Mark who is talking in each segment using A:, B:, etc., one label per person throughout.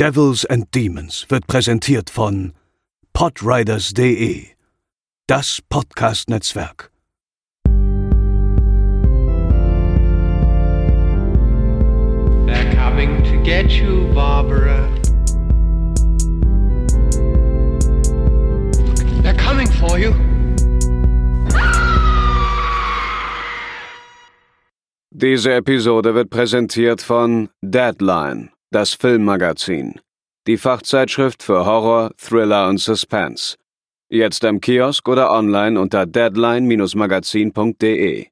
A: Devils and Demons wird präsentiert von podriders.de, das Podcast-Netzwerk.
B: They're coming to get you, Barbara. They're coming for you.
A: Diese Episode wird präsentiert von Deadline, das Filmmagazin, die Fachzeitschrift für Horror, Thriller und Suspense. Jetzt im Kiosk oder online unter deadline-magazin.de.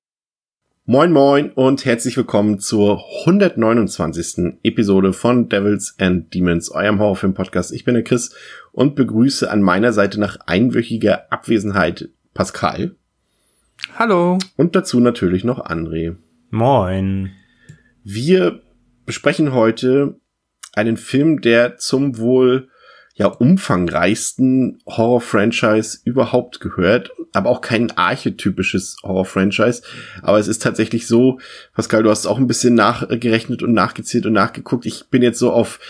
C: Moin moin und herzlich willkommen zur 129. Episode von Devils and Demons, eurem Horrorfilm-Podcast. Ich bin der Chris und begrüße an meiner Seite nach einwöchiger Abwesenheit Pascal.
D: Hallo.
C: Und dazu natürlich noch André.
D: Moin.
C: Wir besprechen heute einen Film, der zum wohl ja umfangreichsten Horror-Franchise überhaupt gehört, aber auch kein archetypisches Horror-Franchise. Aber es ist tatsächlich so, Pascal, du hast auch ein bisschen nachgerechnet und nachgezählt und nachgeguckt. Ich bin jetzt so auf,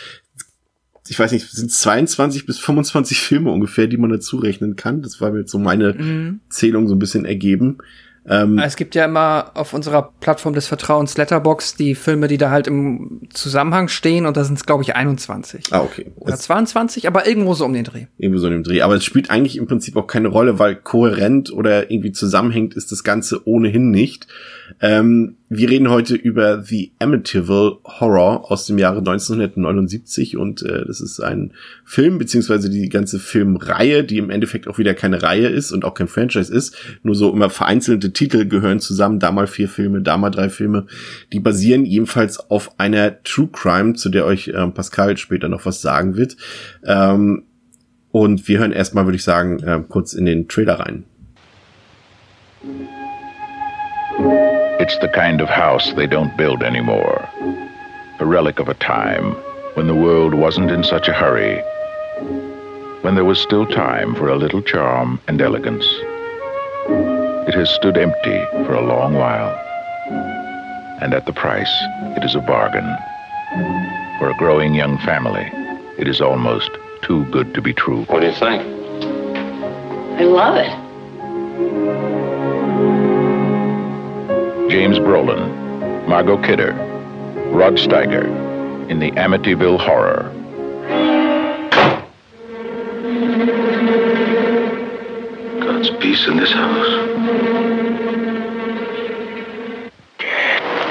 C: ich weiß nicht, sind 22 bis 25 Filme ungefähr, die man dazu rechnen kann. Das war mir jetzt so meine
D: Mhm.
C: Zählung so ein bisschen ergeben. Ähm,
D: Es gibt ja immer auf unserer Plattform des Vertrauens Letterbox die Filme, die da halt im Zusammenhang stehen und da sind es, glaube ich, 21.
C: ah, okay.
D: Oder
C: Es-
D: 22, aber irgendwo so um den Dreh.
C: irgendwie so in dem Dreh. Aber es spielt eigentlich im Prinzip auch keine Rolle, weil kohärent oder irgendwie zusammenhängt ist das Ganze ohnehin nicht. Ähm, wir reden heute über The Amityville Horror aus dem Jahre 1979 und äh, das ist ein Film, beziehungsweise die ganze Filmreihe, die im Endeffekt auch wieder keine Reihe ist und auch kein Franchise ist. Nur so immer vereinzelte Titel gehören zusammen, da mal vier Filme, da mal drei Filme. Die basieren jedenfalls auf einer True Crime, zu der euch ähm, Pascal später noch was sagen wird. Ähm, und wir hören erstmal, würde ich sagen, äh, kurz in den Trailer rein.
E: It's the kind of house they don't build anymore. A relic of a time when the world wasn't in such a hurry, when there was still time for a little charm and elegance. It has stood empty for a long while, and at the price, it is a bargain. For a growing young family, it is almost too good to be true.
F: What do you think?
G: I love it.
E: James Brolin, Margot Kidder, Rod Steiger in the Amityville Horror.
F: God's peace in this house.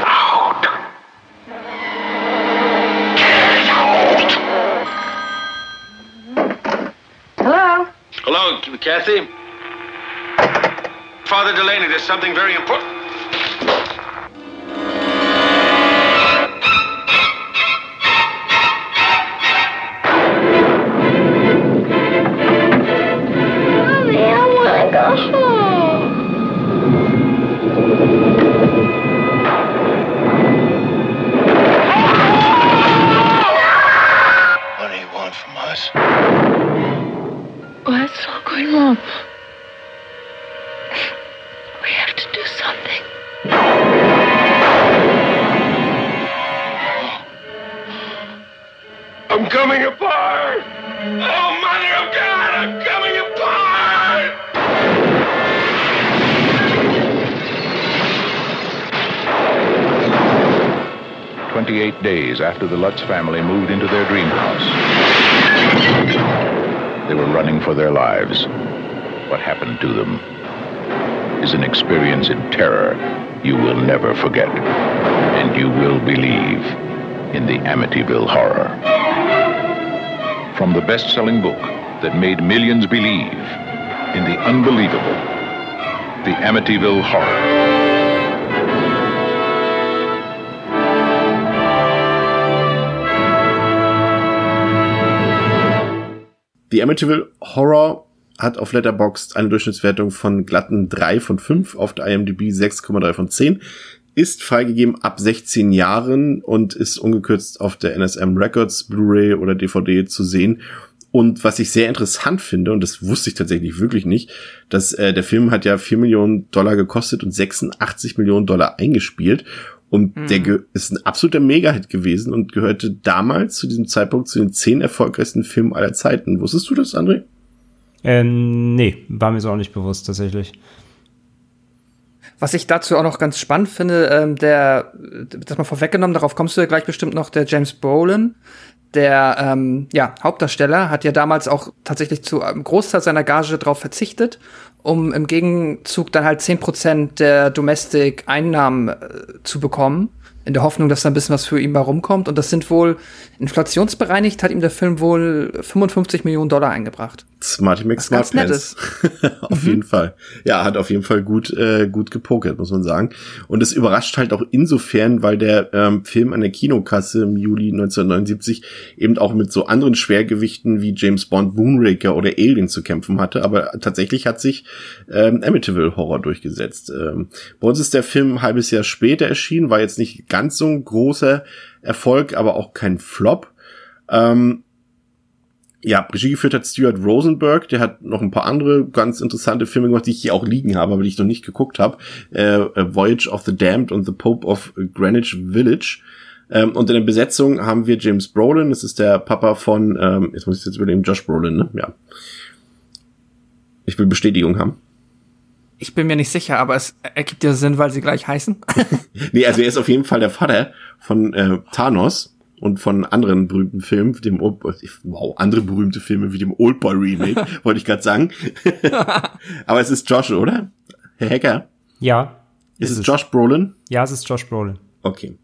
F: Out.
G: Hello?
F: Hello, Kathy. Father Delaney, there's something very important.
E: 28 days after the Lutz family moved into their dream house. They were running for their lives. What happened to them is an experience in terror you will never forget, and you will believe in the Amityville horror. From the best selling book that made millions believe in the unbelievable, the Amityville horror.
C: The Amityville Horror hat auf Letterboxd eine Durchschnittswertung von glatten 3 von 5, auf der IMDb 6,3 von 10, ist freigegeben ab 16 Jahren und ist ungekürzt auf der NSM Records, Blu-ray oder DVD zu sehen. Und was ich sehr interessant finde, und das wusste ich tatsächlich wirklich nicht, dass äh, der Film hat ja 4 Millionen Dollar gekostet und 86 Millionen Dollar eingespielt. Und mhm. der ist ein absoluter Mega-Hit gewesen und gehörte damals zu diesem Zeitpunkt zu den zehn erfolgreichsten Filmen aller Zeiten. Wusstest du das, André?
H: Äh, nee, war mir so auch nicht bewusst tatsächlich.
D: Was ich dazu auch noch ganz spannend finde, ähm, der, das mal vorweggenommen, darauf kommst du ja gleich bestimmt noch, der James Brolin, der ähm, ja, Hauptdarsteller, hat ja damals auch tatsächlich zu einem Großteil seiner Gage darauf verzichtet, um im Gegenzug dann halt zehn Prozent der Domestic-Einnahmen äh, zu bekommen in der Hoffnung, dass da ein bisschen was für ihn mal rumkommt. Und das sind wohl, inflationsbereinigt hat ihm der Film wohl 55 Millionen Dollar eingebracht.
C: Smarty McSmart Pants. auf mhm. jeden Fall. Ja, hat auf jeden Fall gut, äh, gut gepokert, muss man sagen. Und es überrascht halt auch insofern, weil der ähm, Film an der Kinokasse im Juli 1979 eben auch mit so anderen Schwergewichten wie James Bond, Moonraker oder Alien zu kämpfen hatte. Aber tatsächlich hat sich ähm, Amityville Horror durchgesetzt. Ähm, bei uns ist der Film ein halbes Jahr später erschienen, war jetzt nicht ganz so ein großer Erfolg, aber auch kein Flop. Ähm, ja, Regie geführt hat Stuart Rosenberg, der hat noch ein paar andere ganz interessante Filme gemacht, die ich hier auch liegen habe, aber die ich noch nicht geguckt habe. Äh, Voyage of the Damned und The Pope of Greenwich Village. Ähm, und in der Besetzung haben wir James Brolin, das ist der Papa von, ähm, jetzt muss ich jetzt übernehmen, Josh Brolin, ne? Ja. Ich will Bestätigung haben.
D: Ich bin mir nicht sicher, aber es ergibt ja Sinn, weil sie gleich heißen.
C: nee, also er ist auf jeden Fall der Vater von äh, Thanos und von anderen berühmten Filmen, dem wow, andere berühmte Filme wie dem Oldboy Remake, wollte ich gerade sagen. Aber es ist Josh, oder? Herr Hacker?
H: Ja.
C: Ist, ist es Josh Brolin?
H: Ja, es ist Josh Brolin.
C: Okay.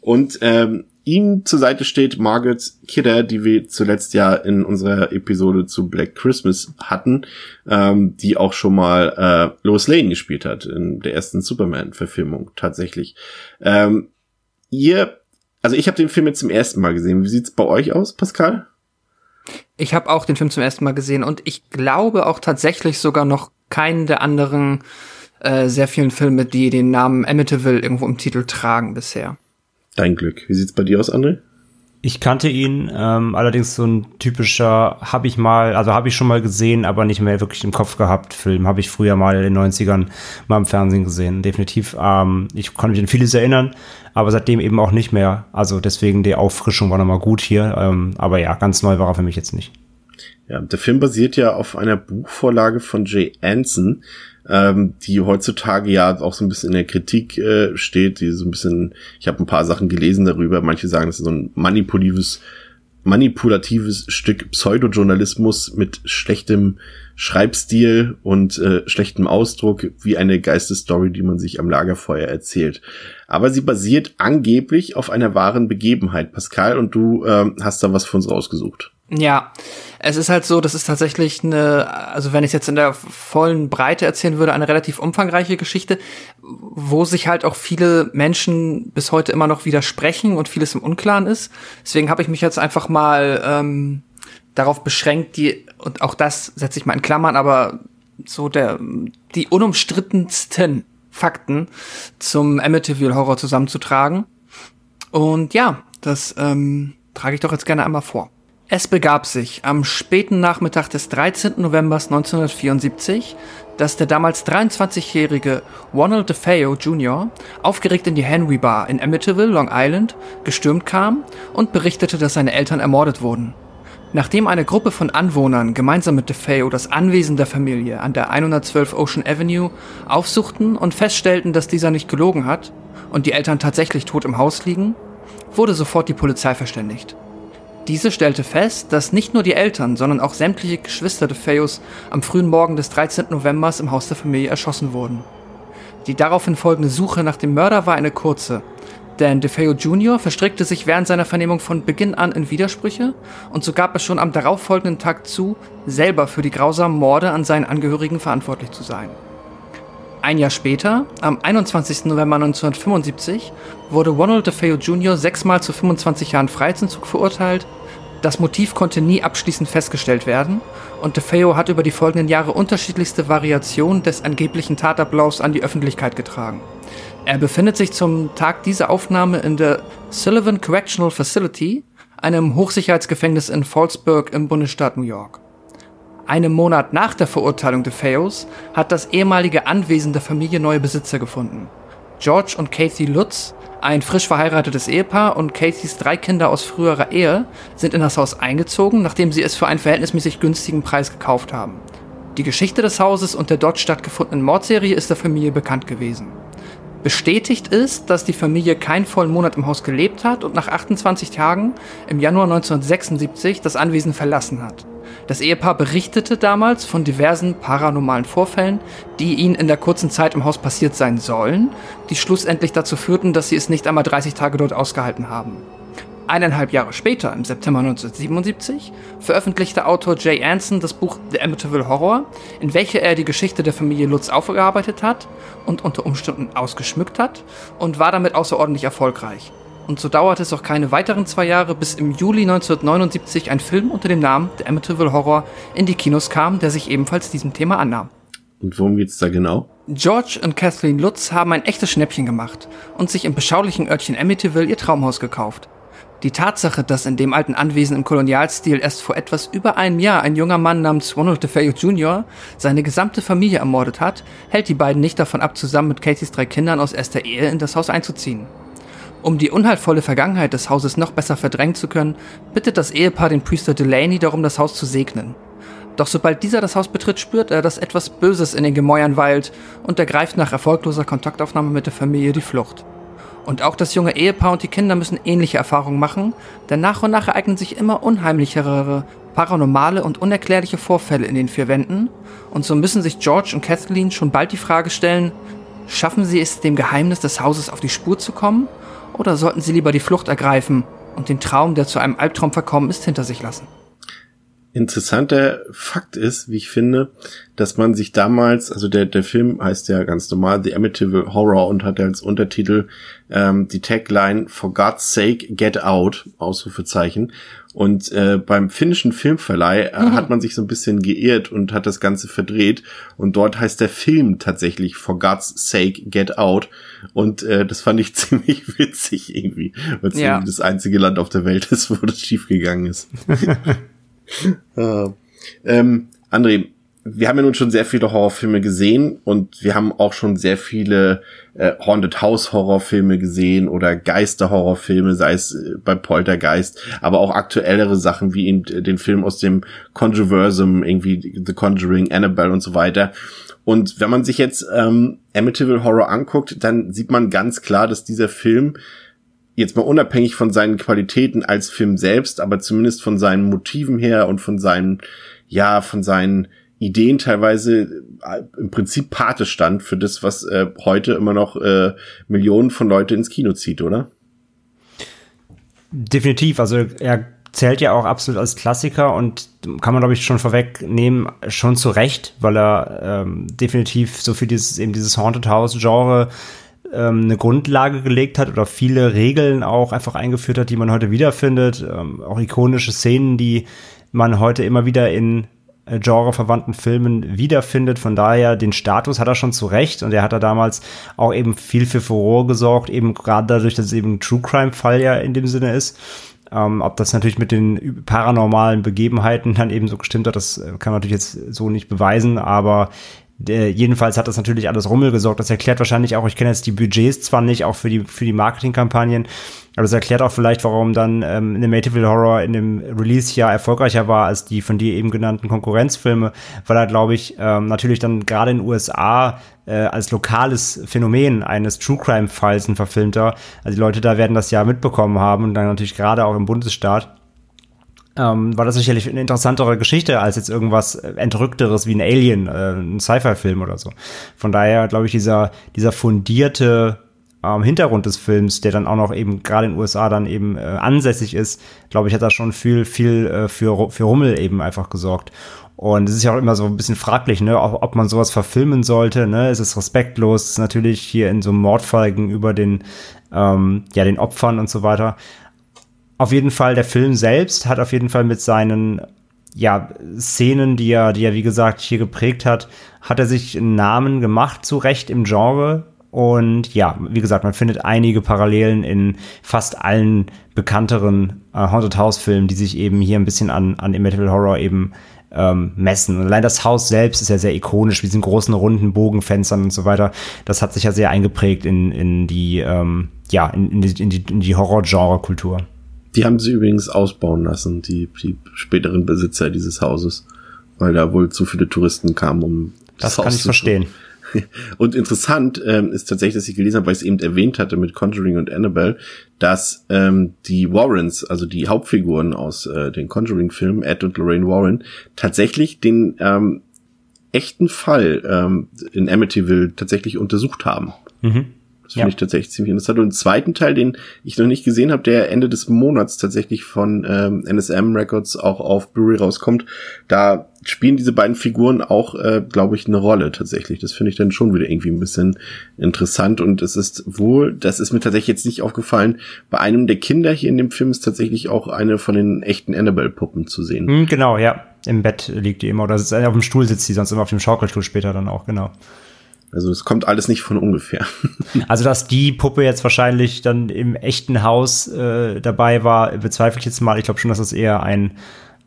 C: Und ähm, ihm zur Seite steht Margaret Kidder, die wir zuletzt ja in unserer Episode zu Black Christmas hatten, ähm, die auch schon mal äh, Lois Lane gespielt hat in der ersten Superman-Verfilmung tatsächlich. Ähm, ihr also ich habe den Film jetzt zum ersten Mal gesehen. Wie sieht's bei euch aus, Pascal?
D: Ich habe auch den Film zum ersten Mal gesehen und ich glaube auch tatsächlich sogar noch keinen der anderen äh, sehr vielen Filme, die den Namen Amityville irgendwo im Titel tragen bisher.
C: Dein Glück. Wie sieht's bei dir aus, André?
H: Ich kannte ihn, ähm, allerdings so ein typischer, habe ich mal, also habe ich schon mal gesehen, aber nicht mehr wirklich im Kopf gehabt. Film habe ich früher mal in den 90ern mal im Fernsehen gesehen, definitiv. Ähm, ich konnte mich an vieles erinnern, aber seitdem eben auch nicht mehr. Also deswegen die Auffrischung war nochmal gut hier. Ähm, aber ja, ganz neu war er für mich jetzt nicht.
C: Ja, der Film basiert ja auf einer Buchvorlage von Jay Anson, ähm, die heutzutage ja auch so ein bisschen in der Kritik äh, steht, die so ein bisschen, ich habe ein paar Sachen gelesen darüber, manche sagen, das ist so ein manipulatives, manipulatives Stück Pseudojournalismus mit schlechtem Schreibstil und äh, schlechtem Ausdruck, wie eine Geistesstory, die man sich am Lagerfeuer erzählt. Aber sie basiert angeblich auf einer wahren Begebenheit, Pascal, und du ähm, hast da was für uns rausgesucht.
D: Ja, es ist halt so, das ist tatsächlich eine, also wenn ich jetzt in der vollen Breite erzählen würde, eine relativ umfangreiche Geschichte, wo sich halt auch viele Menschen bis heute immer noch widersprechen und vieles im Unklaren ist. Deswegen habe ich mich jetzt einfach mal ähm, darauf beschränkt, die, und auch das setze ich mal in Klammern, aber so der, die unumstrittensten Fakten zum Amityville Horror zusammenzutragen. Und ja, das ähm, trage ich doch jetzt gerne einmal vor. Es begab sich am späten Nachmittag des 13. November 1974, dass der damals 23-jährige Ronald DeFeo Jr. aufgeregt in die Henry Bar in Amityville, Long Island, gestürmt kam und berichtete, dass seine Eltern ermordet wurden. Nachdem eine Gruppe von Anwohnern gemeinsam mit DeFeo das Anwesen der Familie an der 112 Ocean Avenue aufsuchten und feststellten, dass dieser nicht gelogen hat und die Eltern tatsächlich tot im Haus liegen, wurde sofort die Polizei verständigt. Diese stellte fest, dass nicht nur die Eltern, sondern auch sämtliche Geschwister de Feos am frühen Morgen des 13. November im Haus der Familie erschossen wurden. Die daraufhin folgende Suche nach dem Mörder war eine kurze, denn DeFeo Jr. verstrickte sich während seiner Vernehmung von Beginn an in Widersprüche und so gab es schon am darauffolgenden Tag zu, selber für die grausamen Morde an seinen Angehörigen verantwortlich zu sein. Ein Jahr später, am 21. November 1975, wurde Ronald DeFeo Jr. sechsmal zu 25 Jahren Freiheitsentzug verurteilt. Das Motiv konnte nie abschließend festgestellt werden und DeFeo hat über die folgenden Jahre unterschiedlichste Variationen des angeblichen Tatablaufs an die Öffentlichkeit getragen. Er befindet sich zum Tag dieser Aufnahme in der Sullivan Correctional Facility, einem Hochsicherheitsgefängnis in Fallsburg im Bundesstaat New York. Einem Monat nach der Verurteilung de Feos hat das ehemalige Anwesen der Familie neue Besitzer gefunden. George und Kathy Lutz, ein frisch verheiratetes Ehepaar und Cathys drei Kinder aus früherer Ehe sind in das Haus eingezogen, nachdem sie es für einen verhältnismäßig günstigen Preis gekauft haben. Die Geschichte des Hauses und der dort stattgefundenen Mordserie ist der Familie bekannt gewesen. Bestätigt ist, dass die Familie keinen vollen Monat im Haus gelebt hat und nach 28 Tagen im Januar 1976 das Anwesen verlassen hat. Das Ehepaar berichtete damals von diversen paranormalen Vorfällen, die ihnen in der kurzen Zeit im Haus passiert sein sollen, die schlussendlich dazu führten, dass sie es nicht einmal 30 Tage dort ausgehalten haben. Eineinhalb Jahre später, im September 1977, veröffentlichte Autor Jay Anson das Buch The Amityville Horror, in welche er die Geschichte der Familie Lutz aufgearbeitet hat und unter Umständen ausgeschmückt hat und war damit außerordentlich erfolgreich. Und so dauerte es auch keine weiteren zwei Jahre, bis im Juli 1979 ein Film unter dem Namen The Amityville Horror in die Kinos kam, der sich ebenfalls diesem Thema annahm.
C: Und worum geht's da genau?
D: George und Kathleen Lutz haben ein echtes Schnäppchen gemacht und sich im beschaulichen Örtchen Amityville ihr Traumhaus gekauft. Die Tatsache, dass in dem alten Anwesen im Kolonialstil erst vor etwas über einem Jahr ein junger Mann namens Ronald DeFeo Jr. seine gesamte Familie ermordet hat, hält die beiden nicht davon ab, zusammen mit Cathys drei Kindern aus erster Ehe in das Haus einzuziehen. Um die unheilvolle Vergangenheit des Hauses noch besser verdrängen zu können, bittet das Ehepaar den Priester Delaney darum, das Haus zu segnen. Doch sobald dieser das Haus betritt, spürt er, dass etwas Böses in den Gemäuern weilt und ergreift nach erfolgloser Kontaktaufnahme mit der Familie die Flucht. Und auch das junge Ehepaar und die Kinder müssen ähnliche Erfahrungen machen, denn nach und nach ereignen sich immer unheimlichere, paranormale und unerklärliche Vorfälle in den vier Wänden, und so müssen sich George und Kathleen schon bald die Frage stellen, schaffen sie es, dem Geheimnis des Hauses auf die Spur zu kommen, oder sollten sie lieber die Flucht ergreifen und den Traum, der zu einem Albtraum verkommen ist, hinter sich lassen?
C: Interessanter Fakt ist, wie ich finde, dass man sich damals, also der, der Film heißt ja ganz normal The Amityville Horror und hat als Untertitel ähm, die Tagline For God's Sake Get Out, Ausrufezeichen. Und äh, beim finnischen Filmverleih äh, mhm. hat man sich so ein bisschen geirrt und hat das Ganze verdreht. Und dort heißt der Film tatsächlich For God's Sake Get Out. Und äh, das fand ich ziemlich witzig irgendwie, weil es ja. das einzige Land auf der Welt ist, wo das schiefgegangen ist. uh, ähm, André, wir haben ja nun schon sehr viele Horrorfilme gesehen und wir haben auch schon sehr viele äh, Haunted House Horrorfilme gesehen oder Geister-Horrorfilme, sei es äh, bei Poltergeist, aber auch aktuellere Sachen wie eben den Film aus dem Controversum, irgendwie The Conjuring, Annabelle und so weiter. Und wenn man sich jetzt ähm, Amityville Horror anguckt, dann sieht man ganz klar, dass dieser Film jetzt mal unabhängig von seinen Qualitäten als Film selbst, aber zumindest von seinen Motiven her und von seinen, ja, von seinen Ideen teilweise äh, im Prinzip Pate stand für das, was äh, heute immer noch äh, Millionen von Leute ins Kino zieht, oder?
H: Definitiv. Also er zählt ja auch absolut als Klassiker und kann man, glaube ich, schon vorwegnehmen, schon zu Recht, weil er ähm, definitiv so für dieses, eben dieses Haunted House-Genre ähm, eine Grundlage gelegt hat oder viele Regeln auch einfach eingeführt hat, die man heute wiederfindet. Ähm, auch ikonische Szenen, die man heute immer wieder in äh, genreverwandten Filmen wiederfindet. Von daher, den Status hat er schon zu Recht und er hat da damals auch eben viel für Furore gesorgt, eben gerade dadurch, dass es eben ein True Crime-Fall ja in dem Sinne ist. Ähm, ob das natürlich mit den paranormalen Begebenheiten dann eben so gestimmt hat, das äh, kann man natürlich jetzt so nicht beweisen, aber jedenfalls hat das natürlich alles Rummel gesorgt. Das erklärt wahrscheinlich auch, ich kenne jetzt die Budgets zwar nicht, auch für die, für die Marketingkampagnen, aber das erklärt auch vielleicht, warum dann ähm, Animative Horror in dem Release-Jahr erfolgreicher war als die von dir eben genannten Konkurrenzfilme, weil er, glaube ich, ähm, natürlich dann gerade in den USA äh, als lokales Phänomen eines True Crime-Falls ein verfilmter. Also die Leute da werden das ja mitbekommen haben und dann natürlich gerade auch im Bundesstaat ähm, war das sicherlich eine interessantere Geschichte als jetzt irgendwas Entrückteres wie ein Alien, äh, ein Sci-Fi-Film oder so. Von daher glaube ich, dieser, dieser fundierte ähm, Hintergrund des Films, der dann auch noch eben gerade in den USA dann eben äh, ansässig ist, glaube ich, hat da schon viel, viel äh, für, für Rummel eben einfach gesorgt. Und es ist ja auch immer so ein bisschen fraglich, ne, ob, ob man sowas verfilmen sollte, ne? Es ist respektlos, es ist natürlich hier in so einem Mordfall gegenüber den, ähm, ja, den Opfern und so weiter auf jeden Fall, der Film selbst hat auf jeden Fall mit seinen ja, Szenen, die er, die er, wie gesagt, hier geprägt hat, hat er sich einen Namen gemacht, zu Recht im Genre. Und ja, wie gesagt, man findet einige Parallelen in fast allen bekannteren äh, Haunted House Filmen, die sich eben hier ein bisschen an, an Amityville Horror eben ähm, messen. Und allein das Haus selbst ist ja sehr ikonisch, mit diesen großen runden Bogenfenstern und so weiter. Das hat sich ja sehr eingeprägt in, in die, ähm, ja, in, in die, in die, in die Horror-Genre-Kultur.
C: Die haben sie übrigens ausbauen lassen, die, die späteren Besitzer dieses Hauses, weil da wohl zu viele Touristen kamen, um
H: das, das kann ich verstehen.
C: Und interessant ähm, ist tatsächlich, dass ich gelesen habe, weil ich es eben erwähnt hatte mit Conjuring und Annabelle, dass ähm, die Warrens, also die Hauptfiguren aus äh, den Conjuring-Filmen, Ed und Lorraine Warren, tatsächlich den ähm, echten Fall ähm, in Amityville tatsächlich untersucht haben. Mhm. Das finde ja. ich tatsächlich ziemlich interessant. Und den zweiten Teil, den ich noch nicht gesehen habe, der Ende des Monats tatsächlich von ähm, NSM Records auch auf Blu-ray rauskommt, da spielen diese beiden Figuren auch, äh, glaube ich, eine Rolle tatsächlich. Das finde ich dann schon wieder irgendwie ein bisschen interessant. Und es ist wohl, das ist mir tatsächlich jetzt nicht aufgefallen, bei einem der Kinder hier in dem Film ist tatsächlich auch eine von den echten Annabelle-Puppen zu sehen.
H: Hm, genau, ja. Im Bett liegt die immer. Oder auf dem Stuhl sitzt die sonst immer auf dem Schaukelstuhl später dann auch, genau.
C: Also es kommt alles nicht von ungefähr.
H: Also dass die Puppe jetzt wahrscheinlich dann im echten Haus äh, dabei war, bezweifle ich jetzt mal. Ich glaube schon, dass das eher ein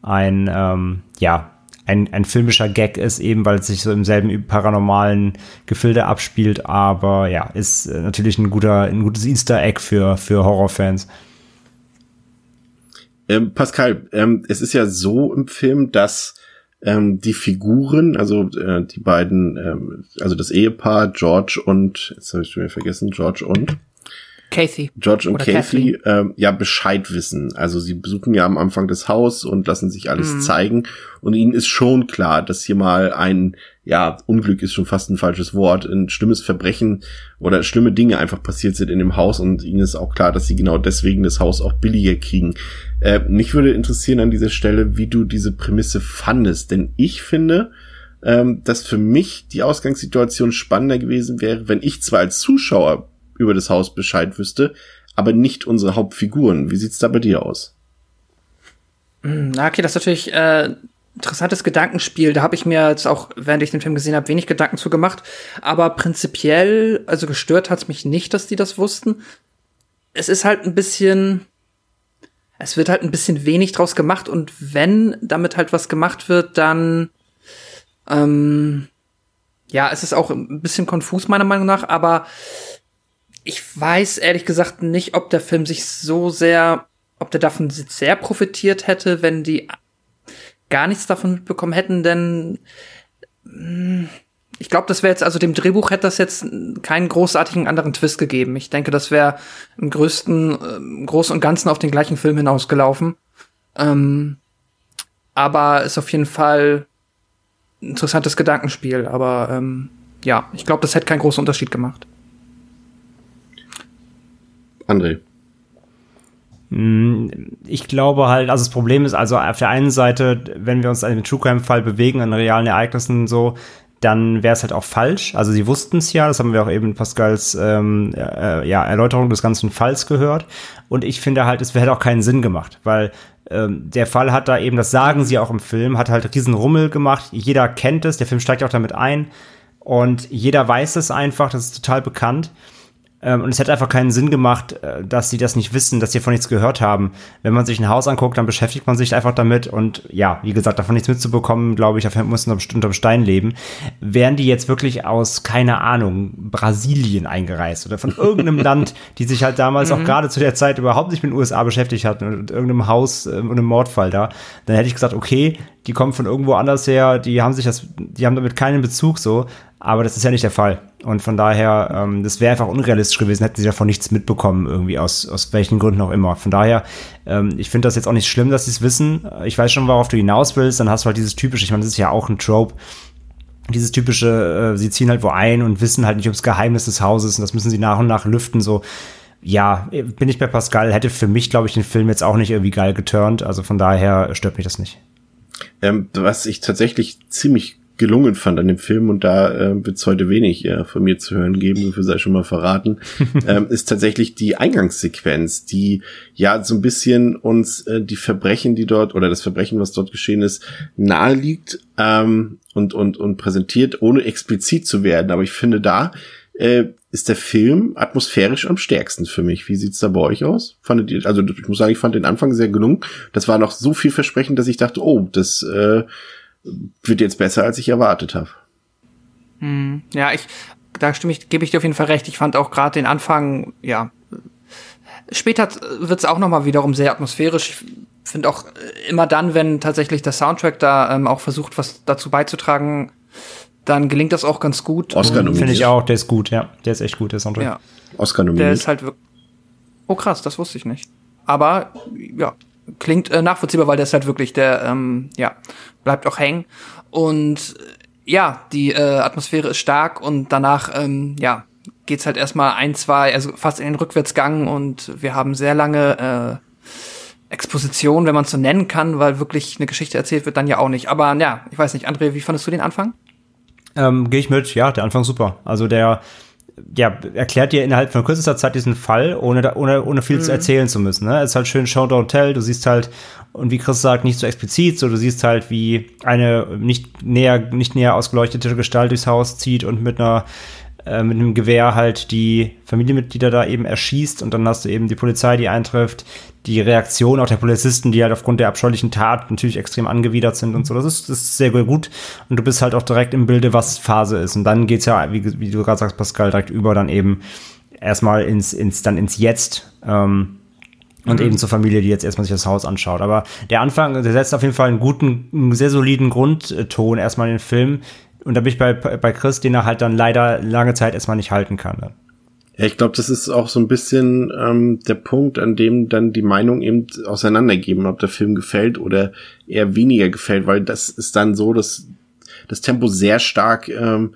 H: ein ähm, ja ein, ein filmischer Gag ist, eben weil es sich so im selben paranormalen Gefilde abspielt. Aber ja, ist äh, natürlich ein guter ein gutes Easter Egg für für Horrorfans.
C: Ähm, Pascal, ähm, es ist ja so im Film, dass ähm, die Figuren, also äh, die beiden, ähm, also das Ehepaar George und, jetzt habe ich schon wieder vergessen, George und
D: Casey.
C: George und Casey ähm, ja Bescheid wissen. Also sie besuchen ja am Anfang das Haus und lassen sich alles mhm. zeigen. Und ihnen ist schon klar, dass hier mal ein, ja, Unglück ist schon fast ein falsches Wort, ein schlimmes Verbrechen oder schlimme Dinge einfach passiert sind in dem Haus. Und ihnen ist auch klar, dass sie genau deswegen das Haus auch billiger kriegen. Äh, mich würde interessieren an dieser Stelle, wie du diese Prämisse fandest. Denn ich finde, ähm, dass für mich die Ausgangssituation spannender gewesen wäre, wenn ich zwar als Zuschauer über das Haus Bescheid wüsste, aber nicht unsere Hauptfiguren. Wie sieht's da bei dir aus?
D: Hm, na, okay, das ist natürlich äh, interessantes Gedankenspiel. Da habe ich mir jetzt auch, während ich den Film gesehen habe, wenig Gedanken zu gemacht. Aber prinzipiell, also gestört hat's mich nicht, dass die das wussten. Es ist halt ein bisschen, es wird halt ein bisschen wenig draus gemacht und wenn damit halt was gemacht wird, dann ähm, ja, es ist auch ein bisschen konfus meiner Meinung nach, aber ich weiß ehrlich gesagt nicht, ob der Film sich so sehr, ob der davon sehr profitiert hätte, wenn die gar nichts davon mitbekommen hätten, denn hm, ich glaube, das wäre jetzt, also dem Drehbuch hätte das jetzt keinen großartigen anderen Twist gegeben. Ich denke, das wäre im größten, im Großen und Ganzen auf den gleichen Film hinausgelaufen. Ähm, aber ist auf jeden Fall ein interessantes Gedankenspiel. Aber ähm, ja, ich glaube, das hätte keinen großen Unterschied gemacht.
C: André.
H: Mm, ich glaube halt, also das Problem ist also auf der einen Seite, wenn wir uns in einem True Crime Fall bewegen, an realen Ereignissen so, dann wäre es halt auch falsch. Also sie wussten es ja, das haben wir auch eben in Pascals ähm, äh, ja, Erläuterung des ganzen Falls gehört. Und ich finde halt, es hätte auch keinen Sinn gemacht, weil ähm, der Fall hat da eben, das sagen sie auch im Film, hat halt riesen Rummel gemacht. Jeder kennt es, der Film steigt auch damit ein. Und jeder weiß es einfach, das ist total bekannt. Ähm, und es hätte einfach keinen Sinn gemacht, äh, dass sie das nicht wissen, dass sie von nichts gehört haben. Wenn man sich ein Haus anguckt, dann beschäftigt man sich einfach damit und ja, wie gesagt, davon nichts mitzubekommen, glaube ich, dafür muss man unterm Stein leben. Wären die jetzt wirklich aus, keine Ahnung, Brasilien eingereist oder von irgendeinem Land, die sich halt damals mhm. auch gerade zu der Zeit überhaupt nicht mit den USA beschäftigt hatten und irgendeinem Haus äh, und einem Mordfall da, dann hätte ich gesagt, okay, die kommen von irgendwo anders her, die haben sich das, die haben damit keinen Bezug so, aber das ist ja nicht der Fall. Und von daher, ähm, das wäre einfach unrealistisch gewesen, hätten sie davon nichts mitbekommen, irgendwie aus, aus welchen Gründen auch immer. Von daher, ähm, ich finde das jetzt auch nicht schlimm, dass sie es wissen. Ich weiß schon, worauf du hinaus willst, dann hast du halt dieses typische, ich meine, das ist ja auch ein Trope, dieses typische, äh, sie ziehen halt wo ein und wissen halt nicht ums Geheimnis des Hauses und das müssen sie nach und nach lüften, so. Ja, bin ich bei Pascal, hätte für mich, glaube ich, den Film jetzt auch nicht irgendwie geil geturnt. Also von daher stört mich das nicht.
C: Ähm, was ich tatsächlich ziemlich gelungen fand an dem Film und da äh, wird es heute wenig äh, von mir zu hören geben, dafür sei schon mal verraten, ähm, ist tatsächlich die Eingangssequenz, die ja so ein bisschen uns äh, die Verbrechen, die dort oder das Verbrechen, was dort geschehen ist, nahe liegt ähm, und und und präsentiert, ohne explizit zu werden. Aber ich finde da äh, ist der Film atmosphärisch am stärksten für mich. Wie sieht's da bei euch aus? Fandet ihr, also ich muss sagen, ich fand den Anfang sehr gelungen. Das war noch so vielversprechend, dass ich dachte, oh, das äh, wird jetzt besser, als ich erwartet habe.
D: Hm, ja, ich, da stimme ich, gebe ich dir auf jeden Fall recht. Ich fand auch gerade den Anfang, ja. Später wird es auch noch mal wiederum sehr atmosphärisch. Ich finde auch immer dann, wenn tatsächlich der Soundtrack da ähm, auch versucht, was dazu beizutragen, dann gelingt das auch ganz gut.
C: Oscar nominiert.
H: Finde ich auch, der ist gut, ja. Der ist echt gut, der Soundtrack.
D: Ja,
C: Oscar
D: der
C: nominiert.
D: ist halt wirklich. Oh krass, das wusste ich nicht. Aber ja, klingt äh, nachvollziehbar, weil der ist halt wirklich, der ähm, ja bleibt auch hängen und äh, ja, die äh, Atmosphäre ist stark und danach ähm, ja geht's halt erstmal ein, zwei, also fast in den Rückwärtsgang und wir haben sehr lange äh, Exposition, wenn man es so nennen kann, weil wirklich eine Geschichte erzählt wird, dann ja auch nicht. Aber ja, ich weiß nicht, André, wie fandest du den Anfang?
H: Ähm, Gehe ich mit, ja, der Anfang super. Also der ja, erklärt dir innerhalb von kürzester Zeit diesen Fall, ohne, ohne, ohne viel zu erzählen zu müssen. Ne? Es ist halt schön Show Don't Tell. Du siehst halt, und wie Chris sagt, nicht so explizit, so du siehst halt, wie eine nicht näher, nicht näher ausgeleuchtete Gestalt durchs Haus zieht und mit einer äh, mit einem Gewehr halt die Familienmitglieder da eben erschießt und dann hast du eben die Polizei, die eintrifft, die Reaktion auch der Polizisten, die halt aufgrund der abscheulichen Tat natürlich extrem angewidert sind und so. Das ist, das ist sehr gut und du bist halt auch direkt im Bilde, was Phase ist. Und dann geht's ja, wie, wie du gerade sagst, Pascal, direkt über dann eben erstmal ins, ins, dann ins Jetzt. Ähm, und eben zur Familie, die jetzt erstmal sich das Haus anschaut. Aber der Anfang, der setzt auf jeden Fall einen guten, einen sehr soliden Grundton erstmal in den Film. Und da bin ich bei, bei Chris, den er halt dann leider lange Zeit erstmal nicht halten kann. Ne?
C: Ja, ich glaube, das ist auch so ein bisschen ähm, der Punkt, an dem dann die Meinung eben auseinandergeben, ob der Film gefällt oder eher weniger gefällt, weil das ist dann so, dass das Tempo sehr stark ähm,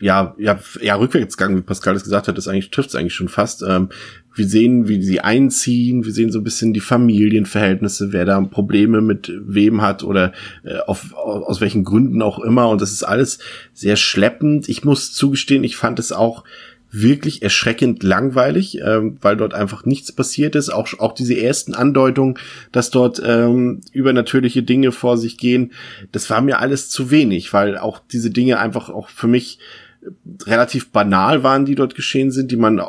C: ja, ja, ja, Rückwärtsgang, wie Pascal das gesagt hat, das eigentlich trifft es eigentlich schon fast. Ähm, wir sehen, wie sie einziehen, wir sehen so ein bisschen die Familienverhältnisse, wer da Probleme mit wem hat oder äh, auf, aus welchen Gründen auch immer. Und das ist alles sehr schleppend. Ich muss zugestehen, ich fand es auch wirklich erschreckend langweilig, ähm, weil dort einfach nichts passiert ist. Auch, auch diese ersten Andeutungen, dass dort ähm, übernatürliche Dinge vor sich gehen, das war mir alles zu wenig, weil auch diese Dinge einfach auch für mich relativ banal waren, die dort geschehen sind, die man,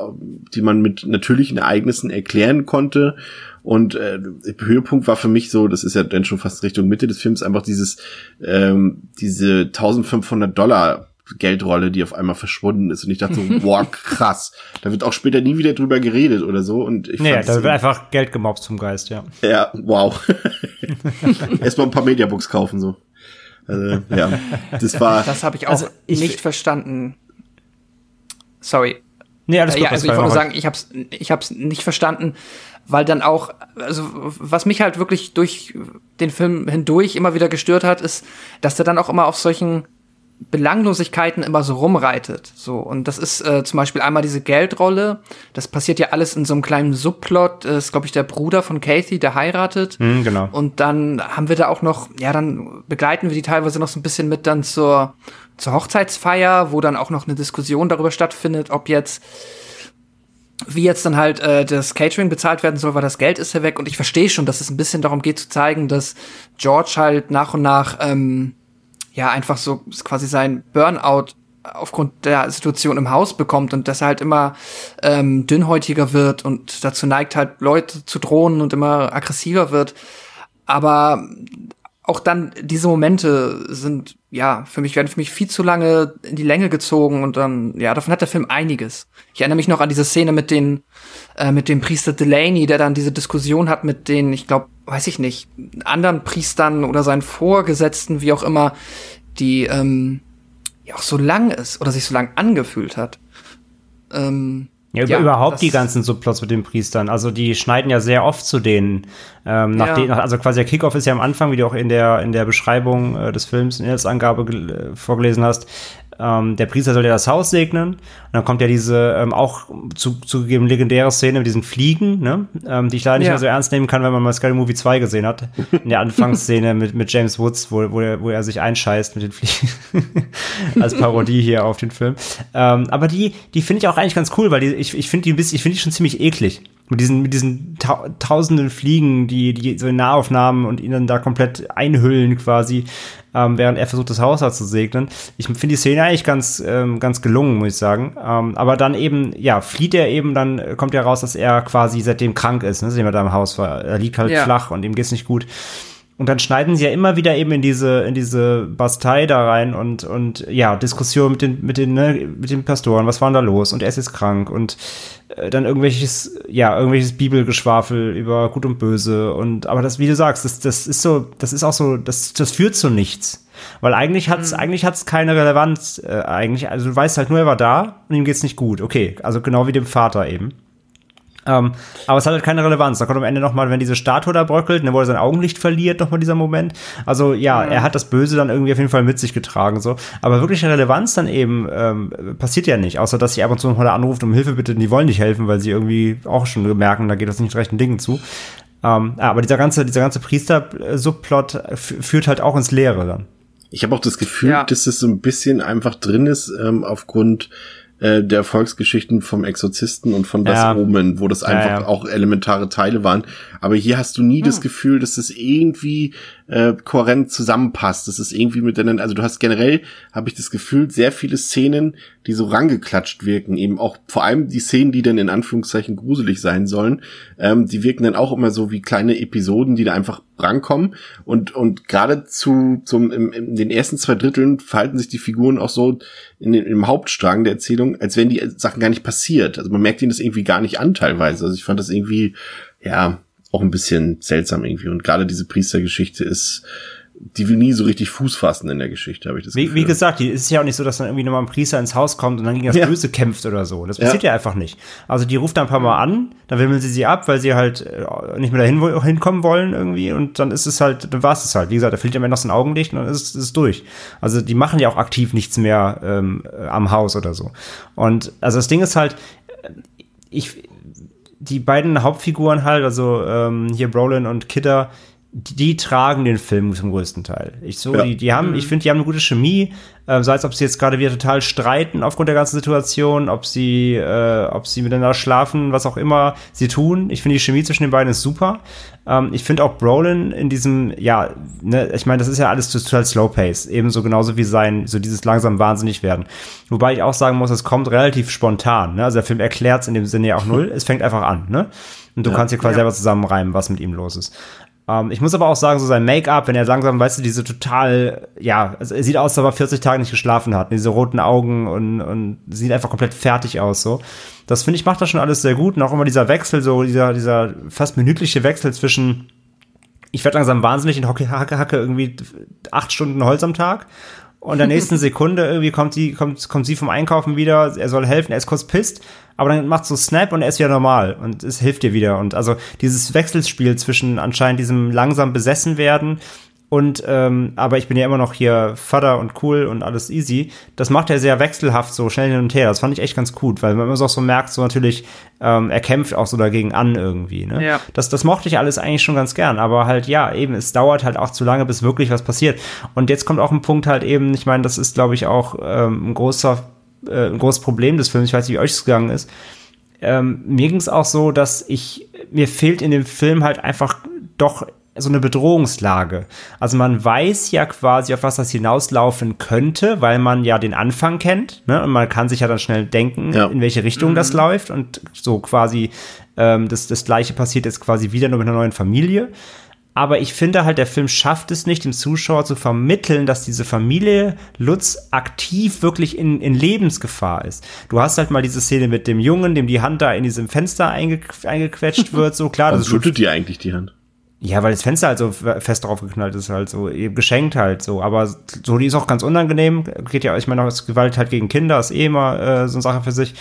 C: die man mit natürlichen Ereignissen erklären konnte. Und äh, der Höhepunkt war für mich so, das ist ja dann schon fast Richtung Mitte des Films, einfach dieses, ähm, diese 1500 Dollar Geldrolle, die auf einmal verschwunden ist. Und ich dachte so, boah, krass. Da wird auch später nie wieder drüber geredet oder so. Und ich
H: Nee, da
C: es-
H: wird einfach Geld gemobst zum Geist, ja.
C: ja, wow. Erstmal ein paar Mediabooks kaufen, so. Also, ja, das war,
D: Das habe ich auch
H: Also, ich-
D: nicht verstanden. Sorry.
H: Nee, alles
D: Äh,
H: gut.
D: ja, also ich wollte
H: mach
D: sagen, ich hab's, ich hab's nicht verstanden, weil dann auch, also was mich halt wirklich durch den Film hindurch immer wieder gestört hat, ist, dass der dann auch immer auf solchen Belanglosigkeiten immer so rumreitet. So, und das ist äh, zum Beispiel einmal diese Geldrolle. Das passiert ja alles in so einem kleinen Subplot. Das ist, glaube ich, der Bruder von Kathy, der heiratet.
H: Hm, genau.
D: Und dann haben wir da auch noch, ja, dann begleiten wir die teilweise noch so ein bisschen mit dann zur, zur Hochzeitsfeier, wo dann auch noch eine Diskussion darüber stattfindet, ob jetzt wie jetzt dann halt äh, das Catering bezahlt werden soll, weil das Geld ist ja weg. Und ich verstehe schon, dass es ein bisschen darum geht zu zeigen, dass George halt nach und nach ähm, ja einfach so quasi sein Burnout aufgrund der Situation im Haus bekommt und dass er halt immer ähm, dünnhäutiger wird und dazu neigt halt Leute zu drohen und immer aggressiver wird. Aber auch dann diese Momente sind ja für mich werden für mich viel zu lange in die Länge gezogen und dann ja davon hat der Film einiges. Ich erinnere mich noch an diese Szene mit den äh, mit dem Priester Delaney, der dann diese Diskussion hat mit den ich glaube weiß ich nicht anderen Priestern oder seinen Vorgesetzten wie auch immer, die ähm, ja auch so lang ist oder sich so lang angefühlt hat. Ähm,
H: Ja,
D: Ja,
H: überhaupt die ganzen Subplots mit den Priestern. Also die schneiden ja sehr oft zu denen. Ähm, nach
D: Ja.
H: den, also quasi der Kickoff ist ja am Anfang, wie du auch in der, in der Beschreibung äh, des Films, in der Angabe äh, vorgelesen hast. Ähm, der Priester soll ja das Haus segnen. Und dann kommt ja diese ähm, auch zu, zugegeben legendäre Szene mit diesen Fliegen, ne? ähm, die ich leider nicht
D: Ja.
H: mehr so ernst nehmen kann, wenn man mal Scary Movie 2 gesehen hat. In der Anfangsszene mit, mit James Woods, wo, wo, er, wo er sich einscheißt mit den Fliegen. Als Parodie hier auf den Film. Ähm, aber die, die finde ich auch eigentlich ganz cool, weil die, ich, ich finde die ein bisschen, ich finde die schon ziemlich eklig. Mit diesen, mit diesen tau tausenden Fliegen, die, die so in Nahaufnahmen und ihn dann da komplett einhüllen quasi, ähm, während er versucht, das Haus da zu segnen. Ich finde die Szene eigentlich ganz, ähm, ganz gelungen, muss ich sagen. Ähm, aber dann eben, ja, flieht er eben, dann kommt ja raus, dass er quasi seitdem krank ist, ne, seitdem er da im Haus war. Er liegt halt
D: Ja.
H: flach und ihm geht's nicht gut. Und dann schneiden sie ja immer wieder eben in diese, in diese Bastei da rein und, und ja, Diskussion mit den, mit den, ne, mit den Pastoren, was war denn da los? Und er ist krank und äh, dann irgendwelches, ja, irgendwelches Bibelgeschwafel über Gut und Böse und, aber das, wie du sagst, das, das ist so, das ist auch so, das, das führt zu nichts. Weil eigentlich hat's, mhm. eigentlich hat's keine Relevanz, äh, eigentlich, also du weißt halt nur, er war da und ihm geht's nicht gut. Okay, also genau wie dem Vater eben. Ähm, aber es hat halt keine Relevanz. Da kommt am Ende nochmal, wenn diese Statue da bröckelt, ne, wo er sein Augenlicht verliert, nochmal dieser Moment. Also ja, mhm. er hat das Böse dann irgendwie auf jeden Fall mit sich getragen. so. Aber wirkliche Relevanz dann eben ähm, passiert ja nicht, außer dass sie ab und zu nochmal da anruft um Hilfe bitte, die wollen nicht helfen, weil sie irgendwie auch schon merken, da geht das nicht rechten Dingen zu. Ähm, aber dieser ganze, dieser ganze Priester-Subplot führt halt auch ins Leere dann.
C: Ich habe auch das Gefühl, ja. dass es so ein bisschen einfach drin ist, ähm, aufgrund äh, der Erfolgsgeschichten vom Exorzisten und von Das ja. Omen, wo das einfach ja, ja. auch elementare Teile waren. Aber hier hast du nie hm. das Gefühl, dass es irgendwie äh, kohärent zusammenpasst. Das ist irgendwie miteinander, also du hast generell, habe ich das Gefühl, sehr viele Szenen, die so rangeklatscht wirken. Eben auch vor allem die Szenen, die dann in Anführungszeichen gruselig sein sollen, ähm, die wirken dann auch immer so wie kleine Episoden, die da einfach rankommen. Und, und gerade zu, zum, im, in den ersten zwei Dritteln verhalten sich die Figuren auch so in den, im Hauptstrang der Erzählung, als wenn die Sachen gar nicht passiert. Also man merkt ihnen das irgendwie gar nicht an teilweise. Also ich fand das irgendwie, ja, auch ein bisschen seltsam irgendwie. Und gerade diese Priestergeschichte ist, die will nie so richtig Fuß fassen in der Geschichte, habe ich das
H: wie, Gefühl. Wie gesagt, die ist ja auch nicht so, dass dann irgendwie nochmal ein Priester ins Haus kommt und dann gegen das ja. Böse kämpft oder so. Das passiert ja. ja. einfach nicht. Also die ruft dann ein paar Mal an, dann wimmeln sie sie ab, weil sie halt äh, nicht mehr dahin hinkommen wollen irgendwie und dann ist es halt, dann war es halt. Wie gesagt, da fehlt ja immer noch so ein Augenlicht und dann ist es durch. Also die machen ja auch aktiv nichts mehr ähm, am Haus oder so. Und also das Ding ist halt, ich, die beiden Hauptfiguren halt, also ähm, hier Brolin und Kidder, die, tragen den Film zum größten Teil. Ich so, ja. die, die haben, ich finde, die haben eine gute Chemie, äh, sei es, ob sie jetzt gerade wieder total streiten aufgrund der ganzen Situation, ob sie, äh, ob sie miteinander schlafen, was auch immer sie tun. Ich finde, die Chemie zwischen den beiden ist super. Ähm, ich finde auch Brolin in diesem, ja, ne, ich meine, das ist ja alles total Slow Pace, ebenso genauso wie sein, so dieses langsam wahnsinnig werden. Wobei ich auch sagen muss, es kommt relativ spontan. Ne? Also der Film erklärt es in dem Sinne ja auch null. es fängt einfach an, ne? Und du ja, kannst dir quasi ja. selber zusammenreimen, was mit ihm los ist. Ähm, ich muss aber auch sagen, so sein Make-up, wenn er langsam, weißt du, diese total, ja, also er sieht aus, als ob er 40 Tage nicht geschlafen hat. Diese roten Augen und, und sieht einfach komplett fertig aus, so. Das finde ich macht das schon alles sehr gut. Und auch immer dieser Wechsel, so dieser, dieser fast minütliche Wechsel zwischen, ich werde langsam wahnsinnig in Hocke, Hacke, Hacke irgendwie acht Stunden Holz am Tag und der nächsten Sekunde irgendwie kommt sie, kommt, kommt sie vom Einkaufen wieder, er soll helfen, er ist kurz pisst, aber dann macht so Snap und er ist wieder normal und es hilft dir wieder. Und also dieses Wechselspiel zwischen anscheinend diesem langsam besessen werden und ähm, aber ich bin ja immer noch hier Vater und cool und alles easy. Das macht er sehr wechselhaft, so schnell hin und her. Das fand ich echt ganz gut, weil man immer so auch so merkt, so natürlich, ähm, er kämpft auch so dagegen an irgendwie. Ne? Ja. Das, das mochte ich alles eigentlich schon ganz gern, aber halt, ja, eben, es dauert halt auch zu lange, bis wirklich was passiert. Und jetzt kommt auch ein Punkt halt eben, ich meine, das ist, glaube ich, auch ähm, ein großer, äh, ein großes Problem des Films, ich weiß nicht, wie euch es gegangen ist. Ähm, mir ging es auch so, dass ich, mir fehlt in dem Film halt einfach doch so eine Bedrohungslage. Also man weiß ja quasi, auf was das hinauslaufen könnte, weil man ja den Anfang kennt. Ne? Und man kann sich ja dann schnell denken, ja. in welche Richtung mhm. das läuft. Und so quasi ähm, das, das gleiche passiert jetzt quasi wieder nur mit einer neuen Familie. Aber ich finde halt, der Film schafft es nicht, dem Zuschauer zu vermitteln, dass diese Familie Lutz aktiv wirklich in, in Lebensgefahr ist. Du hast halt mal diese Szene mit dem Jungen, dem die Hand da in diesem Fenster einge, eingequetscht wird, so klar.
C: Warum das schüttet die eigentlich die Hand?
H: Ja, weil das Fenster halt so fest drauf geknallt ist, halt so, geschenkt halt so. Aber so, die ist auch ganz unangenehm. Geht ja, ich meine, auch Gewalt halt gegen Kinder ist eh immer äh, so eine Sache für sich.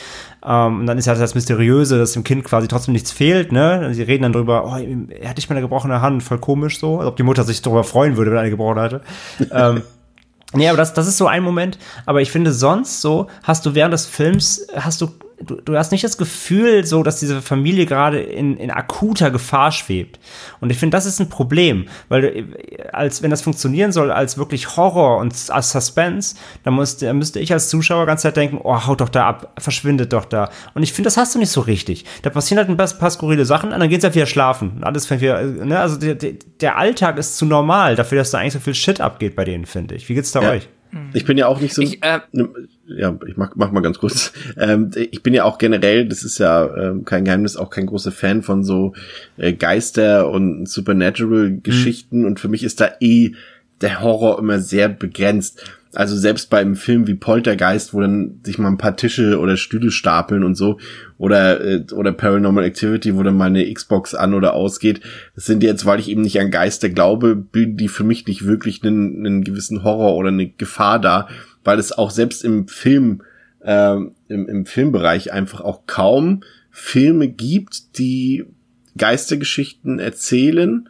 H: Ähm, und dann ist ja das Mysteriöse, dass dem Kind quasi trotzdem nichts fehlt, ne? Sie reden dann drüber, oh, er hat nicht mal eine gebrochene Hand, voll komisch so. Als ob die Mutter sich darüber freuen würde, wenn er eine gebrochen hätte. ähm, Nee, aber das, das ist so ein Moment. Aber ich finde, sonst so hast du während des Films, hast du du, du hast nicht das Gefühl, so, dass diese Familie gerade in, in akuter Gefahr schwebt. Und ich finde, das ist ein Problem, weil du, als wenn das funktionieren soll als wirklich Horror und als Suspense, dann, musste, dann müsste ich als Zuschauer ganz Zeit denken, oh, haut doch da ab, verschwindet doch da. Und ich finde, das hast du nicht so richtig. Da passieren halt ein paar skurrile Sachen und dann geht's halt wieder schlafen. Alles fängt wieder, ne, also der, der Alltag ist zu normal dafür, dass da eigentlich so viel Shit abgeht bei denen, finde ich. Wie geht's da ja. euch?
C: Ich bin ja auch nicht so.
D: Ich, äh,
C: ne, ja, ich mach, mach mal ganz kurz. Ähm, ich bin ja auch generell, das ist ja ähm, kein Geheimnis, auch kein großer Fan von so äh, Geister und Supernatural-Geschichten. Und für mich ist da eh der Horror immer sehr begrenzt. Also selbst beim Film wie Poltergeist, wo dann sich mal ein paar Tische oder Stühle stapeln und so, oder, äh, oder Paranormal Activity, wo dann mal eine Xbox an oder ausgeht, das sind jetzt, weil ich eben nicht an Geister glaube, bilden die für mich nicht wirklich einen, einen gewissen Horror oder eine Gefahr da, weil es auch selbst im Film, äh, im, im Filmbereich einfach auch kaum Filme gibt, die Geistergeschichten erzählen,